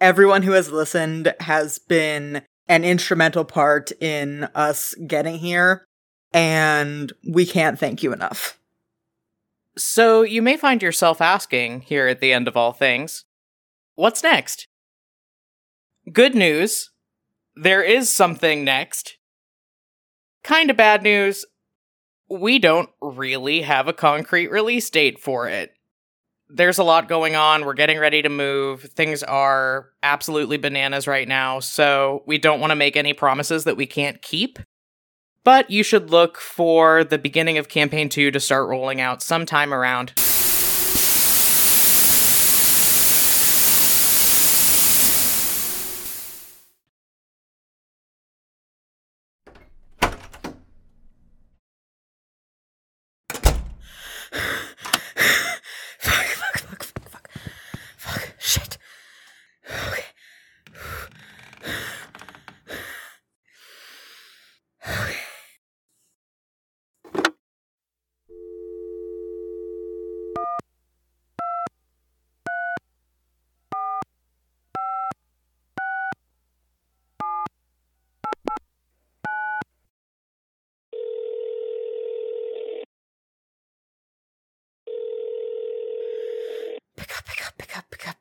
Everyone who has listened has been an instrumental part in us getting here, and we can't thank you enough. So you may find yourself asking here at the end of all things, what's next? Good news, there is something next. Kinda bad news, we don't really have a concrete release date for it. There's a lot going on. We're getting ready to move. Things are absolutely bananas right now, so we don't want to make any promises that we can't keep. But you should look for the beginning of campaign 2 to start rolling out sometime around fuck, fuck, fuck, fuck, fuck, fuck, shit. Okay. Okay. Pick up, pick up, pick up, pick up.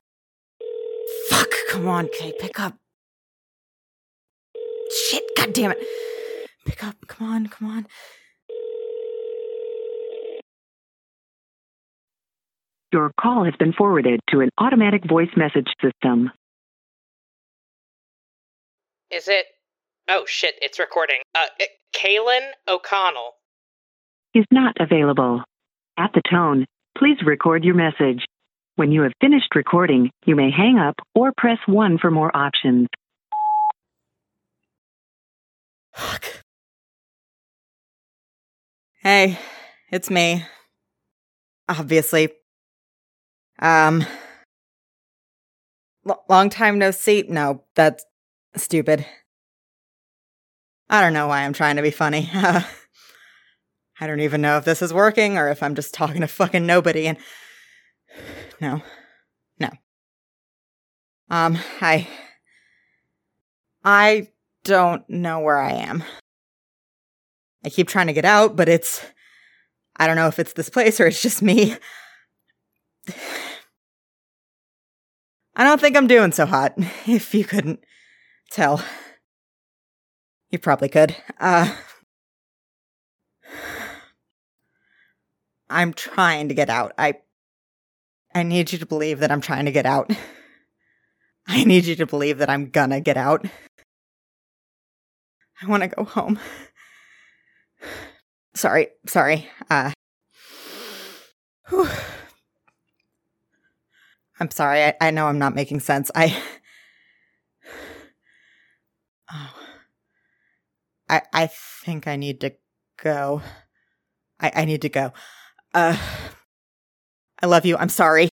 Fuck, come on, Kay, pick up. Shit, god damn it. Pick up, come on, come on. Your call has been forwarded to an automatic voice message system. Is it? Oh shit, it's recording. Uh, it, Kaylin O'Connell. Is not available. At the tone, please record your message. When you have finished recording, you may hang up or press 1 for more options. Fuck. Hey, it's me. Obviously. Um. L- long time no see. No, that's stupid. I don't know why I'm trying to be funny. I don't even know if this is working or if I'm just talking to fucking nobody and. No. No. Um, I. I don't know where I am. I keep trying to get out, but it's. I don't know if it's this place or it's just me. I don't think I'm doing so hot, if you couldn't tell. You probably could. Uh. I'm trying to get out. I. I need you to believe that I'm trying to get out. I need you to believe that I'm gonna get out. I want to go home. Sorry, sorry. Uh. I'm sorry. I, I know I'm not making sense. I Oh. I I think I need to go. I I need to go. Uh I love you. I'm sorry.